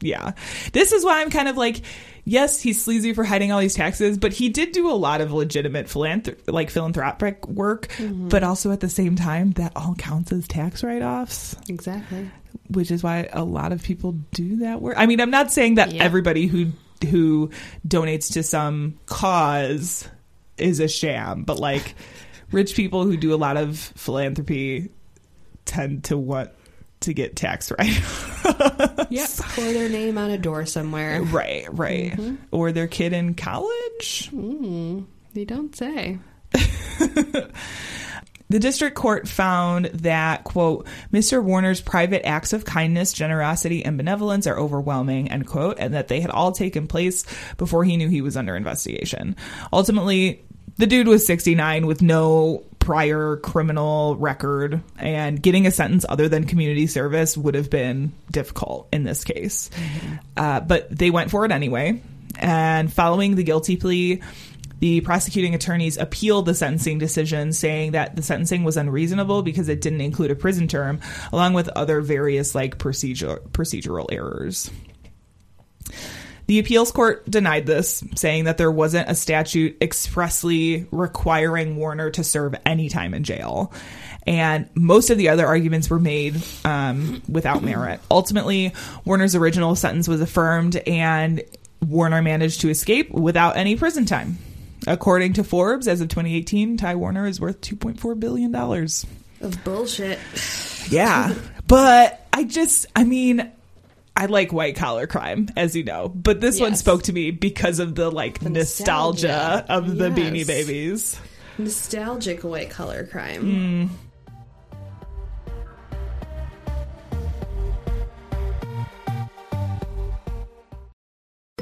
yeah. This is why I'm kind of like, yes, he's sleazy for hiding all these taxes, but he did do a lot of legitimate philanthr- like philanthropic work. Mm-hmm. But also at the same time, that all counts as tax write offs, Exactly. Which is why a lot of people do that work. I mean, I'm not saying that Yeah. everybody who who donates to some cause is a sham, but like rich people who do a lot of philanthropy tend to want to get tax write Yep. Pour their name on a door somewhere. Right, right. Mm-hmm. Or their kid in college. They don't say. The district court found that, quote, Mr. Warner's private acts of kindness, generosity, and benevolence are overwhelming, end quote, and that they had all taken place before he knew he was under investigation. Ultimately, the dude was 69 with no prior criminal record, and getting a sentence other than community service would have been difficult in this case. Uh, but they went for it anyway. And following the guilty plea, the prosecuting attorneys appealed the sentencing decision, saying that the sentencing was unreasonable because it didn't include a prison term, along with other various like procedure procedural errors. The appeals court denied this, saying that there wasn't a statute expressly requiring Warner to serve any time in jail. And most of the other arguments were made um, without merit. Ultimately, Warner's original sentence was affirmed, and Warner managed to escape without any prison time. According to Forbes, as of 2018, Ty Warner is worth $2.4 billion. Of bullshit. Yeah. but I just, I mean, I like white collar crime, as you know, but this one spoke to me because of the like nostalgia, nostalgia. of the Yes. Beanie Babies. Nostalgic white collar crime. Mm.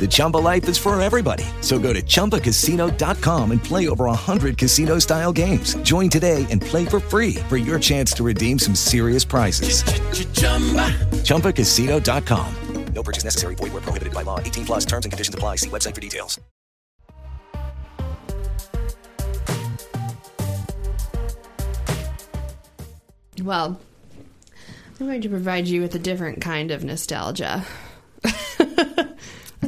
The Chumba life is for everybody. So go to ChumbaCasino.com and play over 100 casino-style games. Join today and play for free for your chance to redeem some serious prizes. ChumbaCasino.com. No purchase necessary. Void were prohibited by law. 18 plus terms and conditions apply. See website for details. Well, I'm going to provide you with a different kind of nostalgia.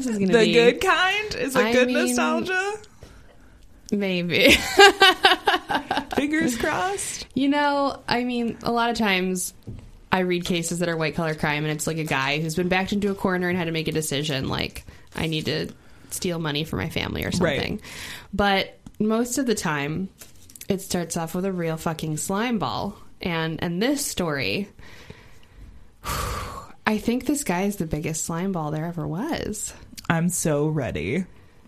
this is going to The be good kind is a I good mean- nostalgia. maybe. Fingers crossed. You know, I mean, a lot of times I read cases that are white collar crime, and it's like a guy who's been backed into a corner and had to make a decision, like I need to steal money for my family or Right. something. But most of the time, it starts off with a real fucking slime ball, and and this story. I think this guy is the biggest slime ball there ever was. I'm so ready.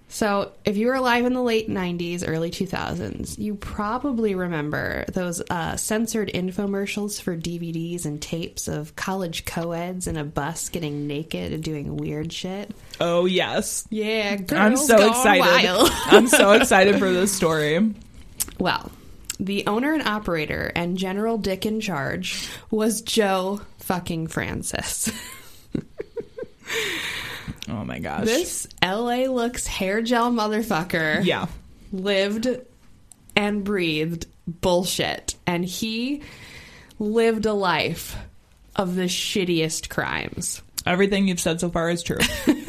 So, if you were alive in the late 90s, early 2000s, you probably remember those uh, censored infomercials for DVDs and tapes of college co-eds in a bus getting naked and doing weird shit. Oh yes. Yeah, I'm so excited. I'm so excited for this story. well, the owner and operator and general dick in charge was Joe fucking Francis. Oh my gosh. this LA looks hair gel motherfucker. yeah. lived and breathed bullshit. And he lived a life of the shittiest crimes. Everything you've said so far is true.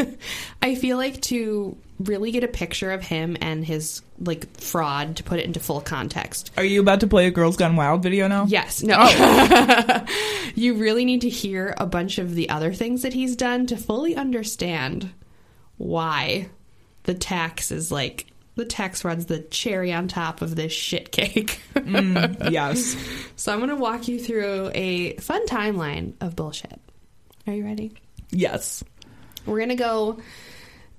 I feel like to really get a picture of him and his like fraud to put it into full context. Are you about to play a Girls Gone Wild video now? Yes, no. Oh. you really need to hear a bunch of the other things that he's done to fully understand why the tax is like the tax runs the cherry on top of this shit cake. Mm, yes. So I'm going to walk you through a fun timeline of bullshit. Are you ready? Yes. We're going to go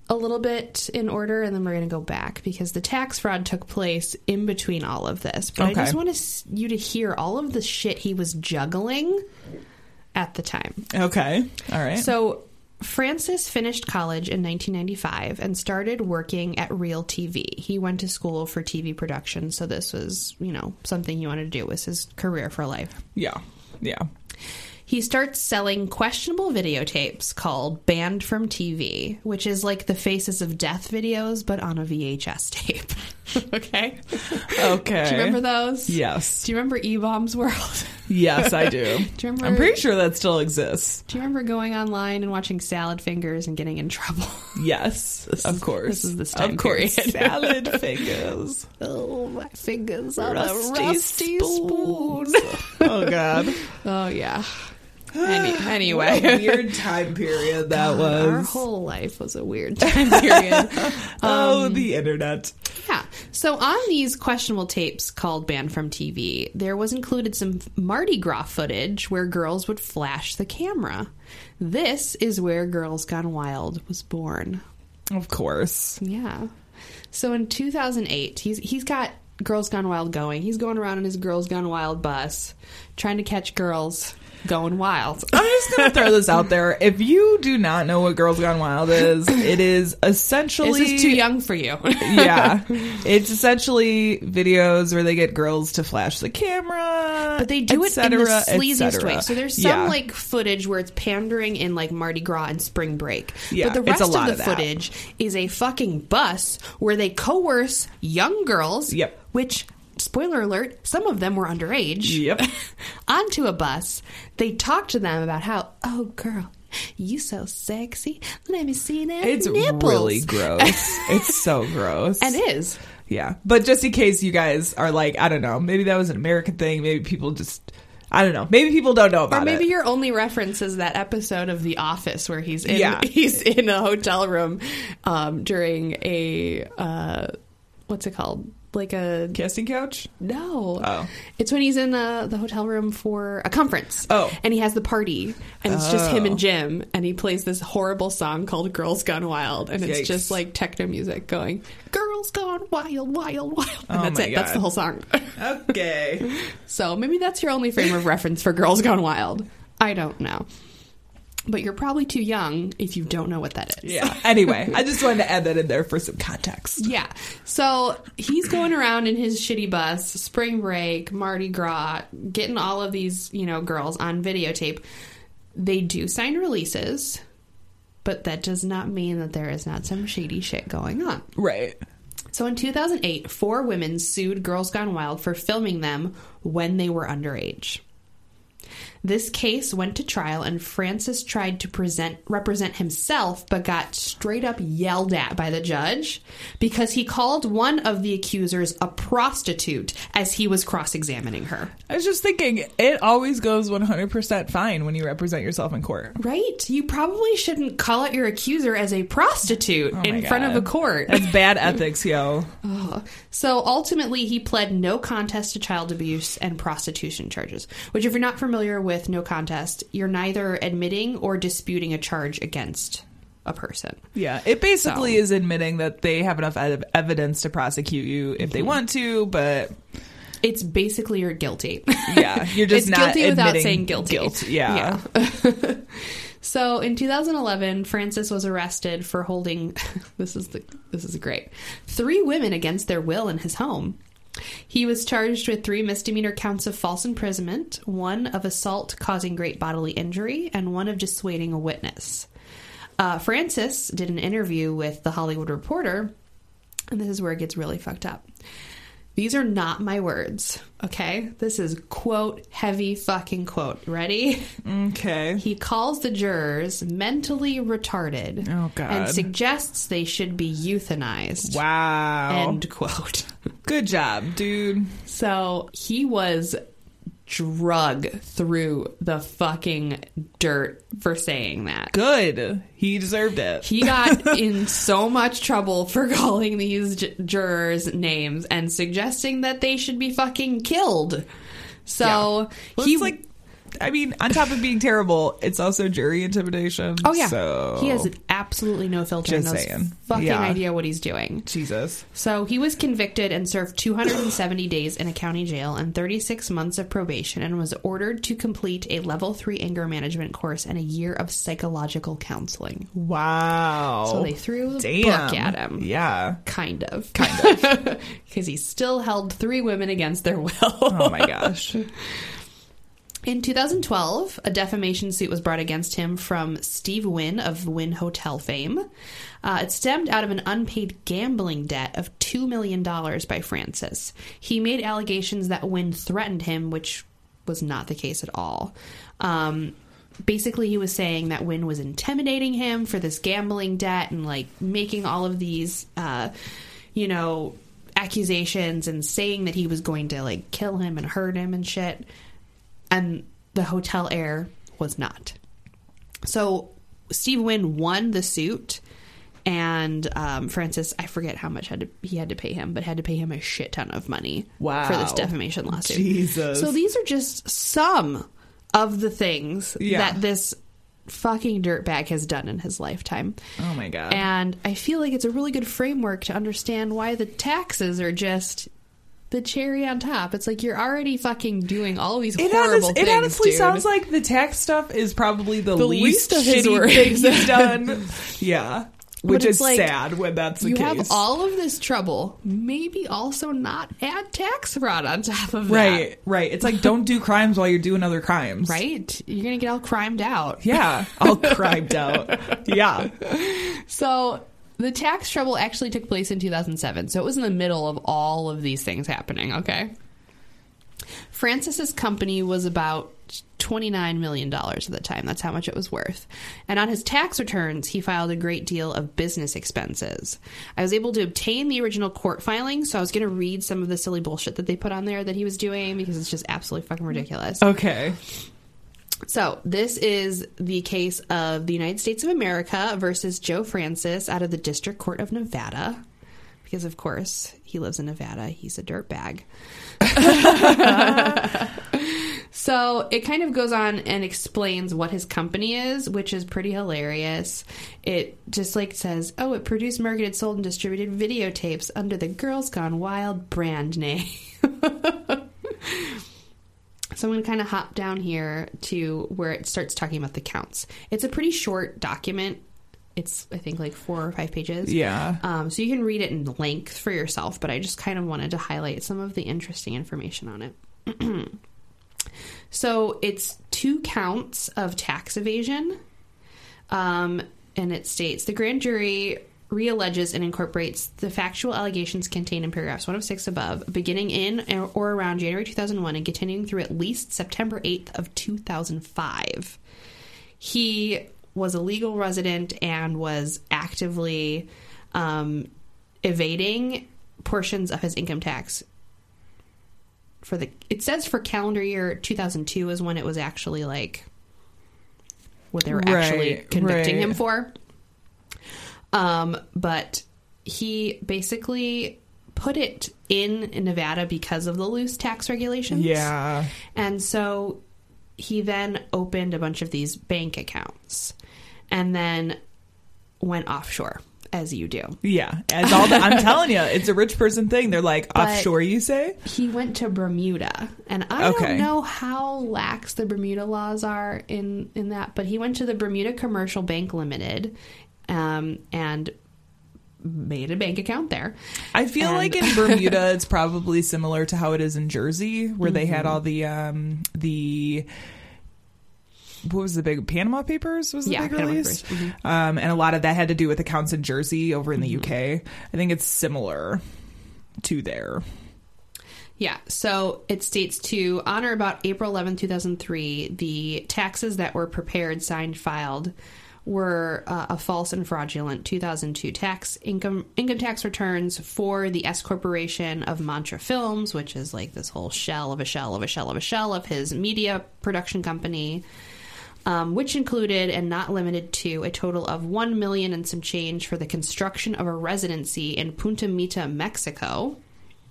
a little bit in order and then we're going to go back because the tax fraud took place in between all of this. But Okay. I just want to, you to hear all of the shit he was juggling at the time. Okay. All right. So Francis finished college in 1995 and started working at Real TV. He went to school for TV production, so this was, you know, something he wanted to do. Was his career for life. yeah. Yeah. He starts selling questionable videotapes called Banned from TV, which is like the Faces of Death videos, but on a VHS tape. okay? Okay. Do you remember those? Yes. Do you remember E Bombs World? Yes, I do. Do you remember? I'm pretty sure that still exists. Do you remember going online and watching Salad Fingers and getting in trouble? Yes, of course. this is this time of course. period. Salad fingers. Oh, my fingers on Rusty a rusty spoon. oh God. oh yeah. Any, anyway, What a weird time period that was. Our whole life was a weird time period. oh, um, the internet. Yeah. So on these questionable tapes called Banned from TV, there was included some Mardi Gras footage where girls would flash the camera. This is where Girls Gone Wild was born. Of course. Yeah. So in 2008, he's he's got Girls Gone Wild going. He's going around in his Girls Gone Wild bus trying to catch girls going wild. I'm just gonna throw this out there. If you do not know what Girls Gone Wild is, it is essentially This is too young for you. yeah, it's essentially videos where they get girls to flash the camera, But they do it in the sleaziest way. So there's some Yeah. like footage where it's pandering in like Mardi Gras and Spring Break. Yeah, but the rest of of the that. footage is a fucking bus where they coerce young girls. Yep. Which spoiler alert, some of them were underage. Yep. onto a bus. They talk to them about how, oh girl, you so sexy. Let me see that It's nipples. really gross. it's so gross. And is. Yeah. But just in case you guys are like, I don't know, maybe that was an American thing. Maybe people just, I don't know. Maybe people don't know about it. Or maybe it. your only reference is that episode of The Office where he's in Yeah. he's in a hotel room um, during a uh, what's it called like a Casting couch? no. Oh. It's when he's in the the hotel room for a conference. Oh. and he has the party, and it's just him Oh. and Jim, and he plays this horrible song called "Girls Gone Wild," and it's Yikes. just like techno music going "Girls Gone Wild, Wild, Wild," and Oh that's it. That's the whole song. Okay. so maybe that's your only frame of reference for "Girls Gone Wild." I don't know. But you're probably too young if you don't know what that is. yeah. Anyway, I just wanted to add that in there for some context. Yeah. So he's going around in his shitty bus, spring break, Mardi Gras, getting all of these, you know, girls on videotape. They do sign releases, but that does not mean that there is not some shady shit going on. Right. So in 2008, four women sued Girls Gone Wild for filming them when they were underage. This case went to trial, and Francis tried to present represent himself, but got straight up yelled at by the judge because he called one of the accusers a prostitute as he was cross examining her. I was just thinking, it always goes 100% fine when you represent yourself in court. Right? You probably shouldn't call out your accuser as a prostitute Oh in front of a court. That's bad ethics, yo. So ultimately, he pled no contest to child abuse and prostitution charges. Which, if you're not familiar with no contest, you're neither admitting or disputing a charge against a person. Yeah, it basically So- is admitting that they have enough ev- evidence to prosecute you if Mm-hmm. they want to, but It's basically you're guilty. yeah, you're just guilty without saying guilty. guilt. Yeah. Yeah. so in 2011, Francis was arrested for holding. This is the this is great. Three women against their will in his home. He was charged with three misdemeanor counts of false imprisonment, one of assault causing great bodily injury, and one of dissuading a witness. Uh, Francis did an interview with the Hollywood Reporter, and this is where it gets really fucked up. These are not my words, okay? This is quote heavy fucking quote. Ready? Okay. He calls the jurors mentally retarded Oh, God. and suggests they should be euthanized. Wow. End quote. Good job, dude. So he was drug through the fucking dirt for saying that. Good. He deserved it. He got in so much trouble for calling these j- jurors names and suggesting that they should be fucking killed. So Well, he like, I mean, on top of being terrible, it's also jury intimidation. Oh yeah, So he has absolutely no filter. Just saying. fucking Yeah. idea what he's doing. Jesus. So he was convicted and served 270 days in a county jail and 36 months of probation, and was ordered to complete a level three anger management course and a year of psychological counseling. Wow. So they threw the Damn. book at him. Yeah. Kind of. Kind of. Because he still held three women against their will. Oh my gosh. In 2012, a defamation suit was brought against him from Steve Wynn of Wynn Hotel fame. Uh, it stemmed out of an unpaid gambling debt of $2 million by Francis. He made allegations that Wynn threatened him, which was not the case at all. Um, basically, he was saying that Wynn was intimidating him for this gambling debt and like making all of these, uh, you know, accusations and saying that he was going to like kill him and hurt him and shit and the hotel heir was not. So Steve Wynn won the suit, and um, Francis, I forget how much had to, he had to pay him, but had to pay him a shit ton of money Wow. for this defamation lawsuit. Jesus. So these are just some of the things Yeah. that this fucking dirtbag has done in his lifetime. Oh my god. And I feel like it's a really good framework to understand why the taxes are just the cherry on top. It's like you're already fucking doing all these It, horrible honest, things. it honestly dude. sounds like the tax stuff is probably the, The least, least of his shitty worries. he's done. yeah, which is like, sad when that's the you case. have all of this trouble. Maybe also not add tax fraud on top of right, right. It's like don't do crimes while you're doing other crimes. Right? You're gonna get all crimed out. Yeah, all crimed out. Yeah. So the tax trouble actually took place in 2007. So it was in the middle of all of these things happening, okay? Francis's company was about $29 million at the time. That's how much it was worth. And on his tax returns, he filed a great deal of business expenses. I was able to obtain the original court filing, so I was going to read some of the silly bullshit that they put on there that he was doing because it's just absolutely fucking ridiculous. Okay. So, this is the case of the United States of America versus Joe Francis out of the District Court of Nevada. because of course he lives in Nevada. He's a dirtbag. so it kind of goes on and explains what his company is, which is pretty hilarious. It just like says, "Oh, it produced, marketed, sold, and distributed videotapes under the Girls Gone Wild brand name." So I'm going to kind of hop down here to where it starts talking about the counts. It's a pretty short document. It's I think like four or five pages. Yeah. Um, so you can read it in length for yourself, but I just kind of wanted to highlight some of the interesting information on it. so it's two counts of tax evasion. Um, and it states the grand jury realleges and incorporates the factual allegations contained in paragraphs 1 of 6 above, beginning in or around January 2001 and continuing through at least September 8th of 2005. He was a legal resident and was actively um, evading portions of his income tax for the it says for calendar year 2002 is when it was actually like what they were actually convicting right. him for um but he basically put it in Nevada because of the loose tax regulations Yeah. and so he then opened a bunch of these bank accounts and then went offshore as you do Yeah. As all the, I'm telling you, it's a rich person thing. They're like But- offshore, you say? he went to Bermuda, and I Okay. don't know how lax the Bermuda laws are in in that, but he went to the Bermuda Commercial Bank Limited, um, and made a bank account there. I feel And- like in Bermuda, it's probably similar to how it is in Jersey, where they had Mhm. all the um the what was the big Panama Papers was the Yeah, big Panama release, mhm. um, and a lot of that had to do with accounts in Jersey over in the Mm-hmm. UK. I think it's similar to there. Yeah, so it states to honor about April 11, 2003, the taxes that were prepared, signed, filed were uh, a false and fraudulent 2002 tax income income tax returns for the S corporation of Mantra Films, which is like this whole shell of a shell of a shell of a shell of his media production company. Um, which included and not limited to a total of one million and some change for the construction of a residency in Punta Mita, Mexico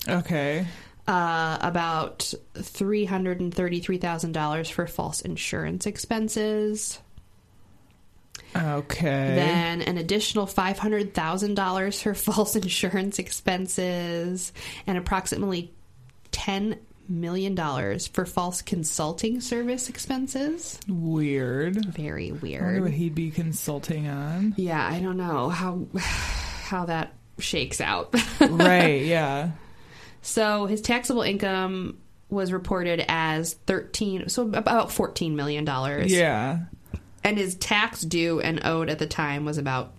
Okay. uh, about three hundred and thirty-three thousand dollars for false insurance expenses. Okay. Then an additional five hundred thousand dollars for false insurance expenses, and approximately ten million dollars for false consulting service expenses. Weird. Very I wonder weird. what he'd be consulting on. Yeah, I don't know how how that shakes out. right. Yeah. So his taxable income was reported as 13 so about 14 million dollars. Yeah. And his tax due and owed at the time was about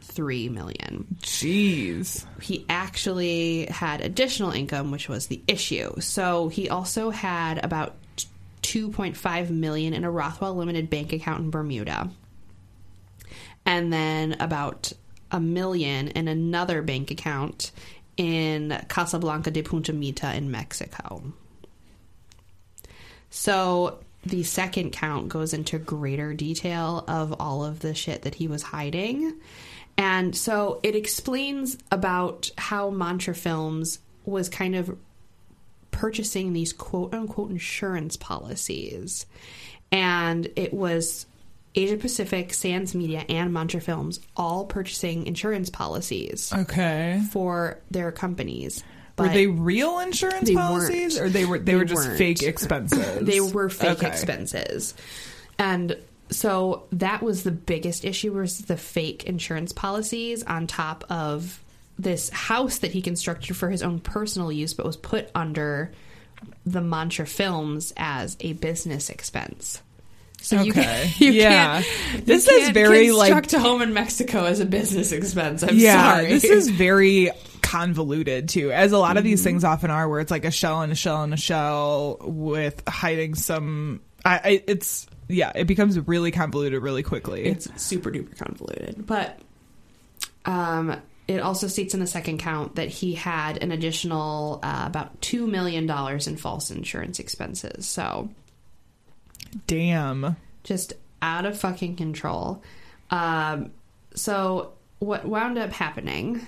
3 million. Jeez. He actually had additional income which was the issue. So he also had about 2.5 million in a Rothwell limited bank account in Bermuda. And then about a million in another bank account in Casablanca de Punta Mita in Mexico. So the second count goes into greater detail of all of the shit that he was hiding. And so it explains about how Mantra Films was kind of purchasing these quote unquote insurance policies. And it was Asia Pacific, Sands Media, and Mantra Films all purchasing insurance policies Okay. for their companies. Were they real insurance they policies, weren't. or they were they, They were just weren't. fake expenses? they were fake Okay. expenses. And so that was the biggest issue was the fake insurance policies on top of this house that he constructed for his own personal use but was put under the Mantra Films as a business expense. So you, Okay. can, you Yeah. can't, This you is can't very, like- construct a home in Mexico as a business expense. I'm yeah, sorry. this is very convoluted too, as a lot of Mm-hmm. these things often are, where it's like a shell and a shell and a shell with hiding some. I, I it's yeah, it becomes really convoluted really quickly. It's super duper convoluted. But um, it also states in the second count that he had an additional uh, about $2 million in false insurance expenses. So damn. just out of fucking control. Um, so what wound up happening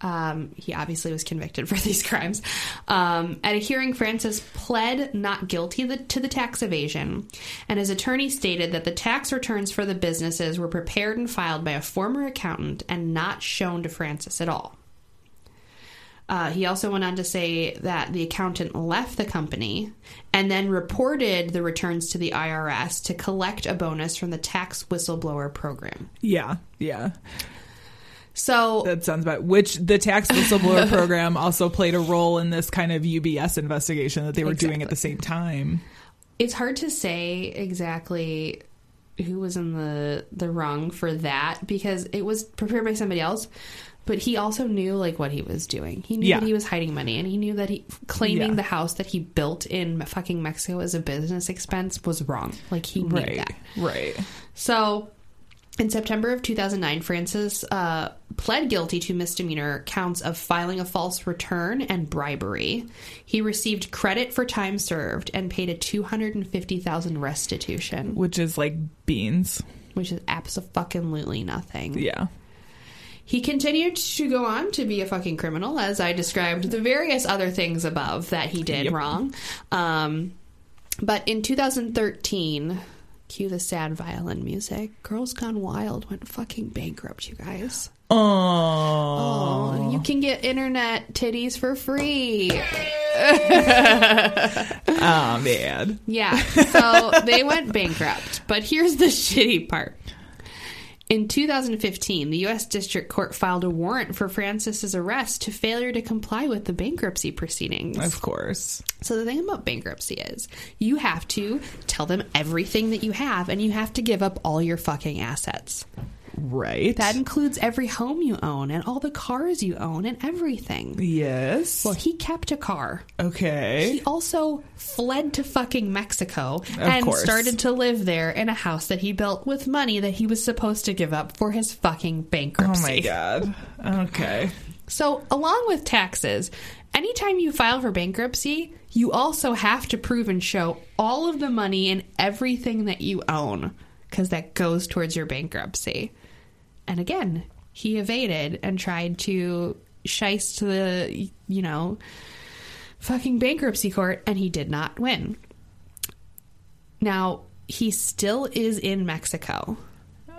Um, he obviously was convicted for these crimes. Um, at a hearing, Francis pled not guilty the, to the tax evasion, and his attorney stated that the tax returns for the businesses were prepared and filed by a former accountant and not shown to Francis at all. Uh, he also went on to say that the accountant left the company and then reported the returns to the IRS to collect a bonus from the tax whistleblower program. Yeah, yeah. So That sounds bad. Which the tax whistleblower program also played a role in this kind of UBS investigation that they were doing at the same time. it's hard to say exactly who was in the the wrong for that because it was prepared by somebody else but he also knew like what he was doing he knew Yeah. that he was hiding money and he knew that he claiming Yeah. the house that he built in fucking mexico as a business expense was wrong like he knew Right, that right. so in September of 2009, Francis uh, pled guilty to misdemeanor counts of filing a false return and bribery. He received credit for time served and paid a 250,000 restitution, Which is like beans. which is absolutely nothing. Yeah. He continued to go on to be a fucking criminal, as I described the various other things above that he did Yep. wrong. Um, but in 2013, cue the sad violin music. Girls Gone Wild went fucking bankrupt, you guys. Oh. Oh, you can get internet titties for free. Oh man. Yeah, so they went bankrupt. But here's the shitty part. In 2015, the U.S. District Court filed a warrant for Francis's arrest to failure to comply with the bankruptcy proceedings. Of course. So the thing about bankruptcy is you have to tell them everything that you have and you have to give up all your fucking assets. Right. That includes every home you own and all the cars you own and everything. yes. Well, he kept a car. okay. He also fled to fucking Mexico and course. started to live there in a house that he built with money that he was supposed to give up for his fucking bankruptcy. oh my god. Okay. So, along with taxes, anytime you file for bankruptcy, you also have to prove and show all of the money and everything that you own because that goes towards your bankruptcy. And again, he evaded and tried to shiest the, you know, fucking bankruptcy court, and he did not win. Now, he still is in Mexico.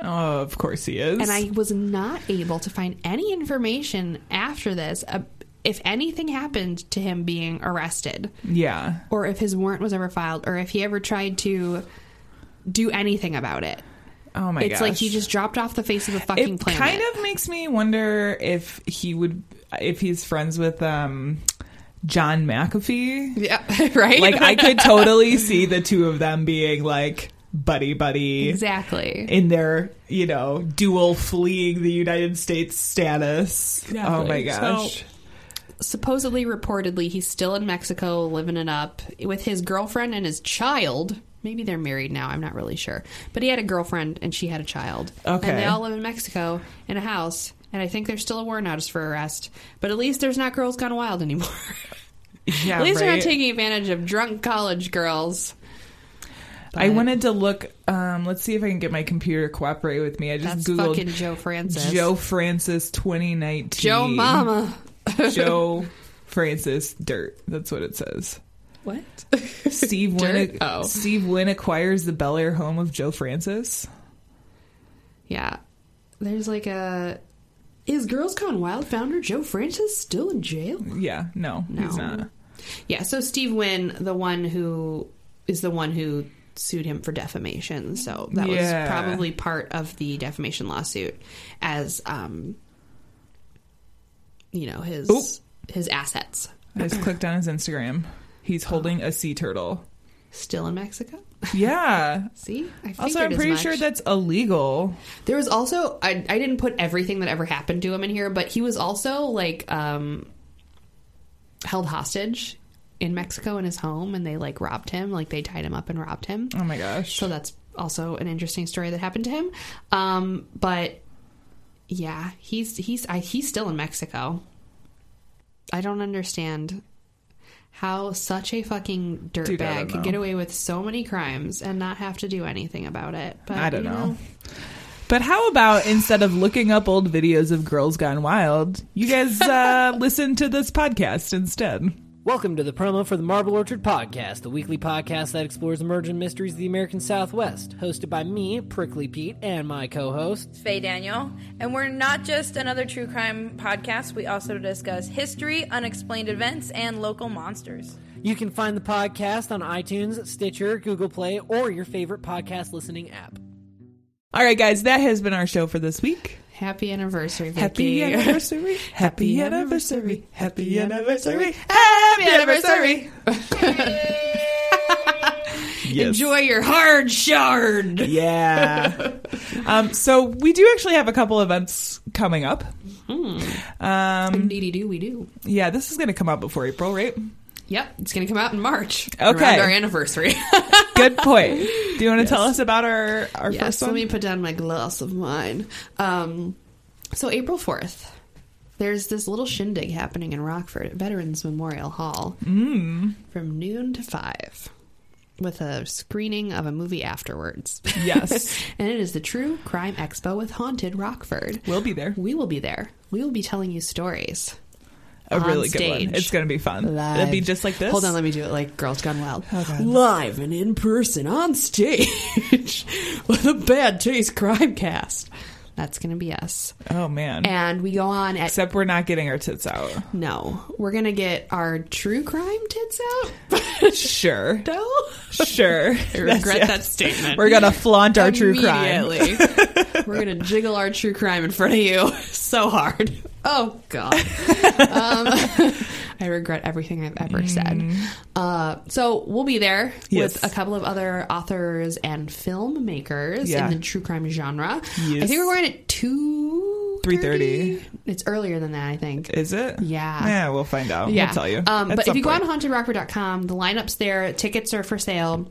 Oh, of course he is. And I was not able to find any information after this uh, if anything happened to him being arrested Yeah. or if his warrant was ever filed or if he ever tried to do anything about it. Oh my it's like he just dropped off the face of the fucking planet. it planet. kind of makes me wonder if he would if he's friends with um John McAfee. Yeah, right? Like I could totally see the two of them being like buddy buddy exactly. in their, you know, dual fleeing the United States status. Oh my Exactly. gosh. So- supposedly reportedly he's still in Mexico living it up with his girlfriend and his child. Maybe they're married now, I'm not really sure. But he had a girlfriend and she had a child. Okay. And they all live in Mexico in a house. And I think there's still a warrant notice for arrest. But at least there's not girls gone wild anymore. yeah, at least they're not taking advantage of drunk college girls. I wanted to look um let's see if I can get my computer to cooperate with me. I just googled Joe Francis. Joe Francis 2019. Joe Mama. Joe Francis Dirt. That's what it says. What? Steve? Wynn. Oh. Steve Wynn acquires the Bel Air home of Joe Francis. Yeah. There's like a. Is Girls Gone Wild founder Joe Francis still in jail? Yeah, no, he's not. Yeah, so Steve Wynn, the one who is the one who sued him for defamation. So that Yeah. was probably part of the defamation lawsuit as um you know, his Oop. his assets. I just clicked on his Instagram. He's holding a sea turtle. Still in Mexico? Yeah. See? I Also, I'm pretty sure that's illegal. There was also I, I didn't put everything that ever happened to him in here, but he was also like um held hostage in Mexico in his home and they like robbed him, like they tied him up and robbed him. Oh my gosh. So that's also an interesting story that happened to him. Um but yeah, he's he's I, he's still in Mexico. I don't understand how such a fucking Dude, I don't dirtbag could get away with so many crimes and not have to do anything about it. But I don't you know. But how about instead of looking up old videos of Girls Gone Wild, you guys uh, listen to this podcast instead? Welcome to the promo for the Marble Orchard Podcast, the weekly podcast that explores emergent mysteries of the American Southwest, hosted by me, Prickly Pete, and my co-host Faye Daniel, and we're not just another true crime podcast. We also discuss history, unexplained events, and local monsters. You can find the podcast on iTunes, Stitcher, Google Play, or your favorite podcast listening app. All right, guys, that has been our show for this week. Happy anniversary, Vicky. Happy anniversary. Happy anniversary. Happy anniversary. Happy anniversary. Yes. Enjoy your hard shard. Yeah. um, so we do actually have a couple events coming up. Um, Needy do we do. yeah, this is going to come out before April, right? Yep, it's going to come out in March. Okay. our anniversary. Good point. Do you want to tell us about our our yes, first let me put down my glass of wine. Um, so April fourth, there's this little shindig happening in Rockford at Veterans Memorial Hall Mm. from noon to five, with a screening of a movie afterwards. Yes. and it is the True Crime Expo with Haunted Rockford. We'll be there. We will be there. We will be telling you stories. A really good one. It's going to be fun. Live. It'll be just like this. Hold on, let me do it like Girls Gone Wild. Live and in person on stage with a Bad Taste Crimecast. That's going to be us. Oh man. And we go on at. Except we're not getting our tits out. no, we're going to get our true crime tits out. Sure. no? Sure. I regret that statement. We're going to flaunt our true crime. Immediately. we're going to jiggle our true crime in front of you so hard. Oh, God. um, I regret everything I've ever said. Uh, so we'll be there Mm. Yes. with a couple of other authors and filmmakers Yeah. in the true crime genre. Yes. I think we're going at 2 3:30. It's earlier than that, I think. Is it? Yeah. Yeah, we'll find out. Yeah. We'll tell you. Um, but if you go point. on hauntedrockford.com, the lineup's there. Tickets are for sale.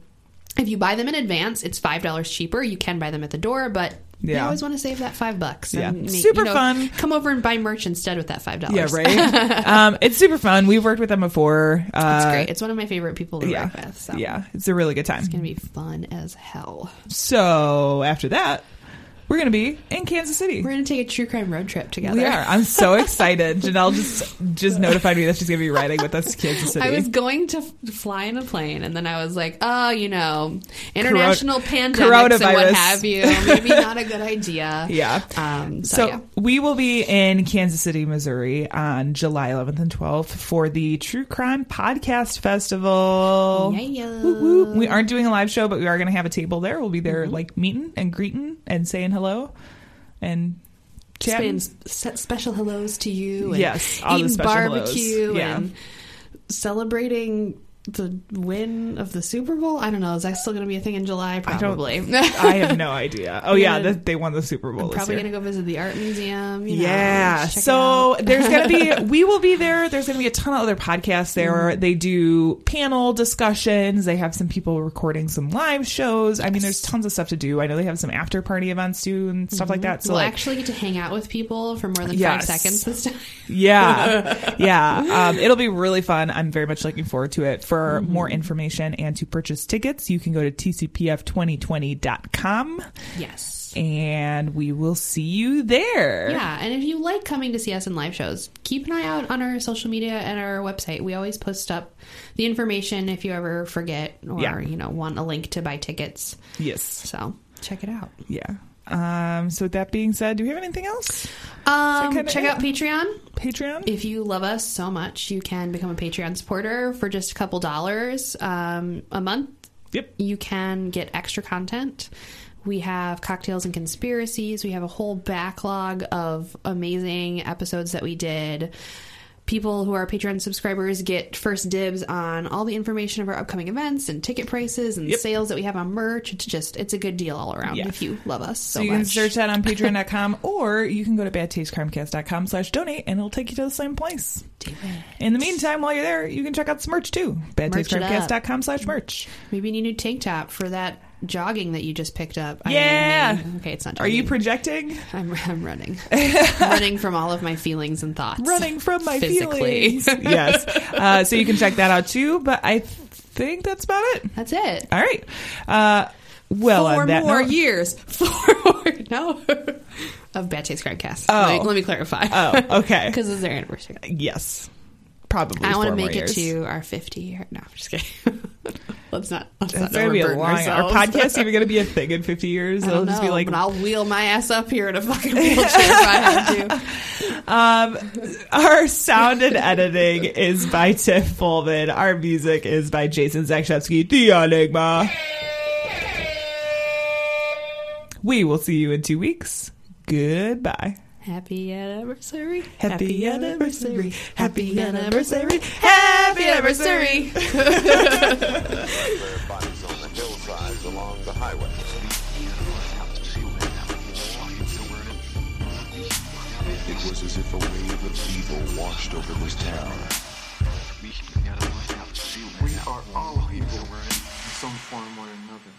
If you buy them in advance, it's five dollars cheaper. You can buy them at the door, but you Yeah. always want to save that five bucks. Yeah. make- Super you know, fun. Come over and buy merch instead with that five dollars. Yeah, right. um, it's super fun. We've worked with them before. Uh, it's great. It's one of my favorite people to yeah, work with. So yeah, it's a really good time. it's gonna be fun as hell. So after that, we're gonna be in Kansas City. We're gonna take a true crime road trip together. We are. I'm so excited. Janelle just just notified me that she's gonna be riding with us to Kansas City. I was going to f- fly in a plane, and then I was like, "Oh, you know, international pandemics and what have you. Maybe not a good idea." yeah. Um, so, So yeah. we will be in Kansas City, Missouri on July 11th and 12th for the True Crime Podcast Festival. Yeah. We aren't doing a live show, but we are going to have a table there. We'll be there Mm-hmm. like meeting and greeting and saying hello and chatting. Saying special hellos to you. And Yes, all the eating special hellos. barbecue Yeah. and celebrating the win of the Super Bowl. I don't know. Is that still going to be a thing in July? Probably. I have no idea. Oh yeah, gonna- they won the Super Bowl. I'm probably going to go visit the art museum. You know, yeah. So there's going to be, we will be there. There's going to be a ton of other podcasts there. Mm-hmm. They do panel discussions. They have some people recording some live shows. I mean, there's tons of stuff to do. I know they have some after party events too and stuff like that. So Mm-hmm. we'll like, actually get to hang out with people for more than Yes. five seconds this time. yeah, yeah. Um, it'll be really fun. I'm very much looking forward to it. For Mm-hmm. more information and to purchase tickets, you can go to tcpf2020.com Yes. and we will see you there. Yeah, and if you like coming to see us in live shows, keep an eye out on our social media and our website. We always post up the information if you ever forget or Yeah. you know want a link to buy tickets. Yes. So check it out. Yeah. Um, so with that being said, do we have anything else? Um, kinda check out Patreon. Patreon? If you love us so much, you can become a Patreon supporter for just a couple dollars um, a month. Yep. You can get extra content. We have cocktails and conspiracies. We have a whole backlog of amazing episodes that we did. People who are Patreon subscribers get first dibs on all the information of our upcoming events and ticket prices and Yep. sales that we have on merch. It's just, it's a good deal all around Yeah. if you love us so, So you much. can search that on patreon.com or you can go to badtastecrimecast.com slash donate and it'll take you to the same place. In the meantime, while you're there, you can check out some merch too. Badtastecrimecast.com slash merch. Maybe you need a new tank top for that jogging that you just picked up. I Yeah. mean, okay, it's not. Jogging. Are you projecting? I'm, I'm running, running from all of my feelings and thoughts. Running from my physically. feelings. yes. Uh, so you can check that out too. But I think that's about it. That's it. All right. Uh, Well, four on that more note- years. Four more. No. of Bad Taste Crowdcast. Oh. Let, me, let me clarify. Oh, okay. Because it's their anniversary. Yes. Probably. I want to make it years. to our 50 year. No, I'm just kidding. let's not. Let's It's not gonna be a long. Our podcast even gonna be a thing in fifty years? I It'll just be like but I'll wheel my ass up here in a fucking wheelchair if I have to. Um, our sound and editing is by Tiff Pullman. Our music is by Jason Zakshevsky, The Enigma. We will see you in two weeks. Goodbye. Happy anniversary. Happy, anniversary. Happy anniversary. Happy anniversary. bodies on the hillsides along the highway. It was as if a wave of evil washed over this town. We are all evil in some form or another.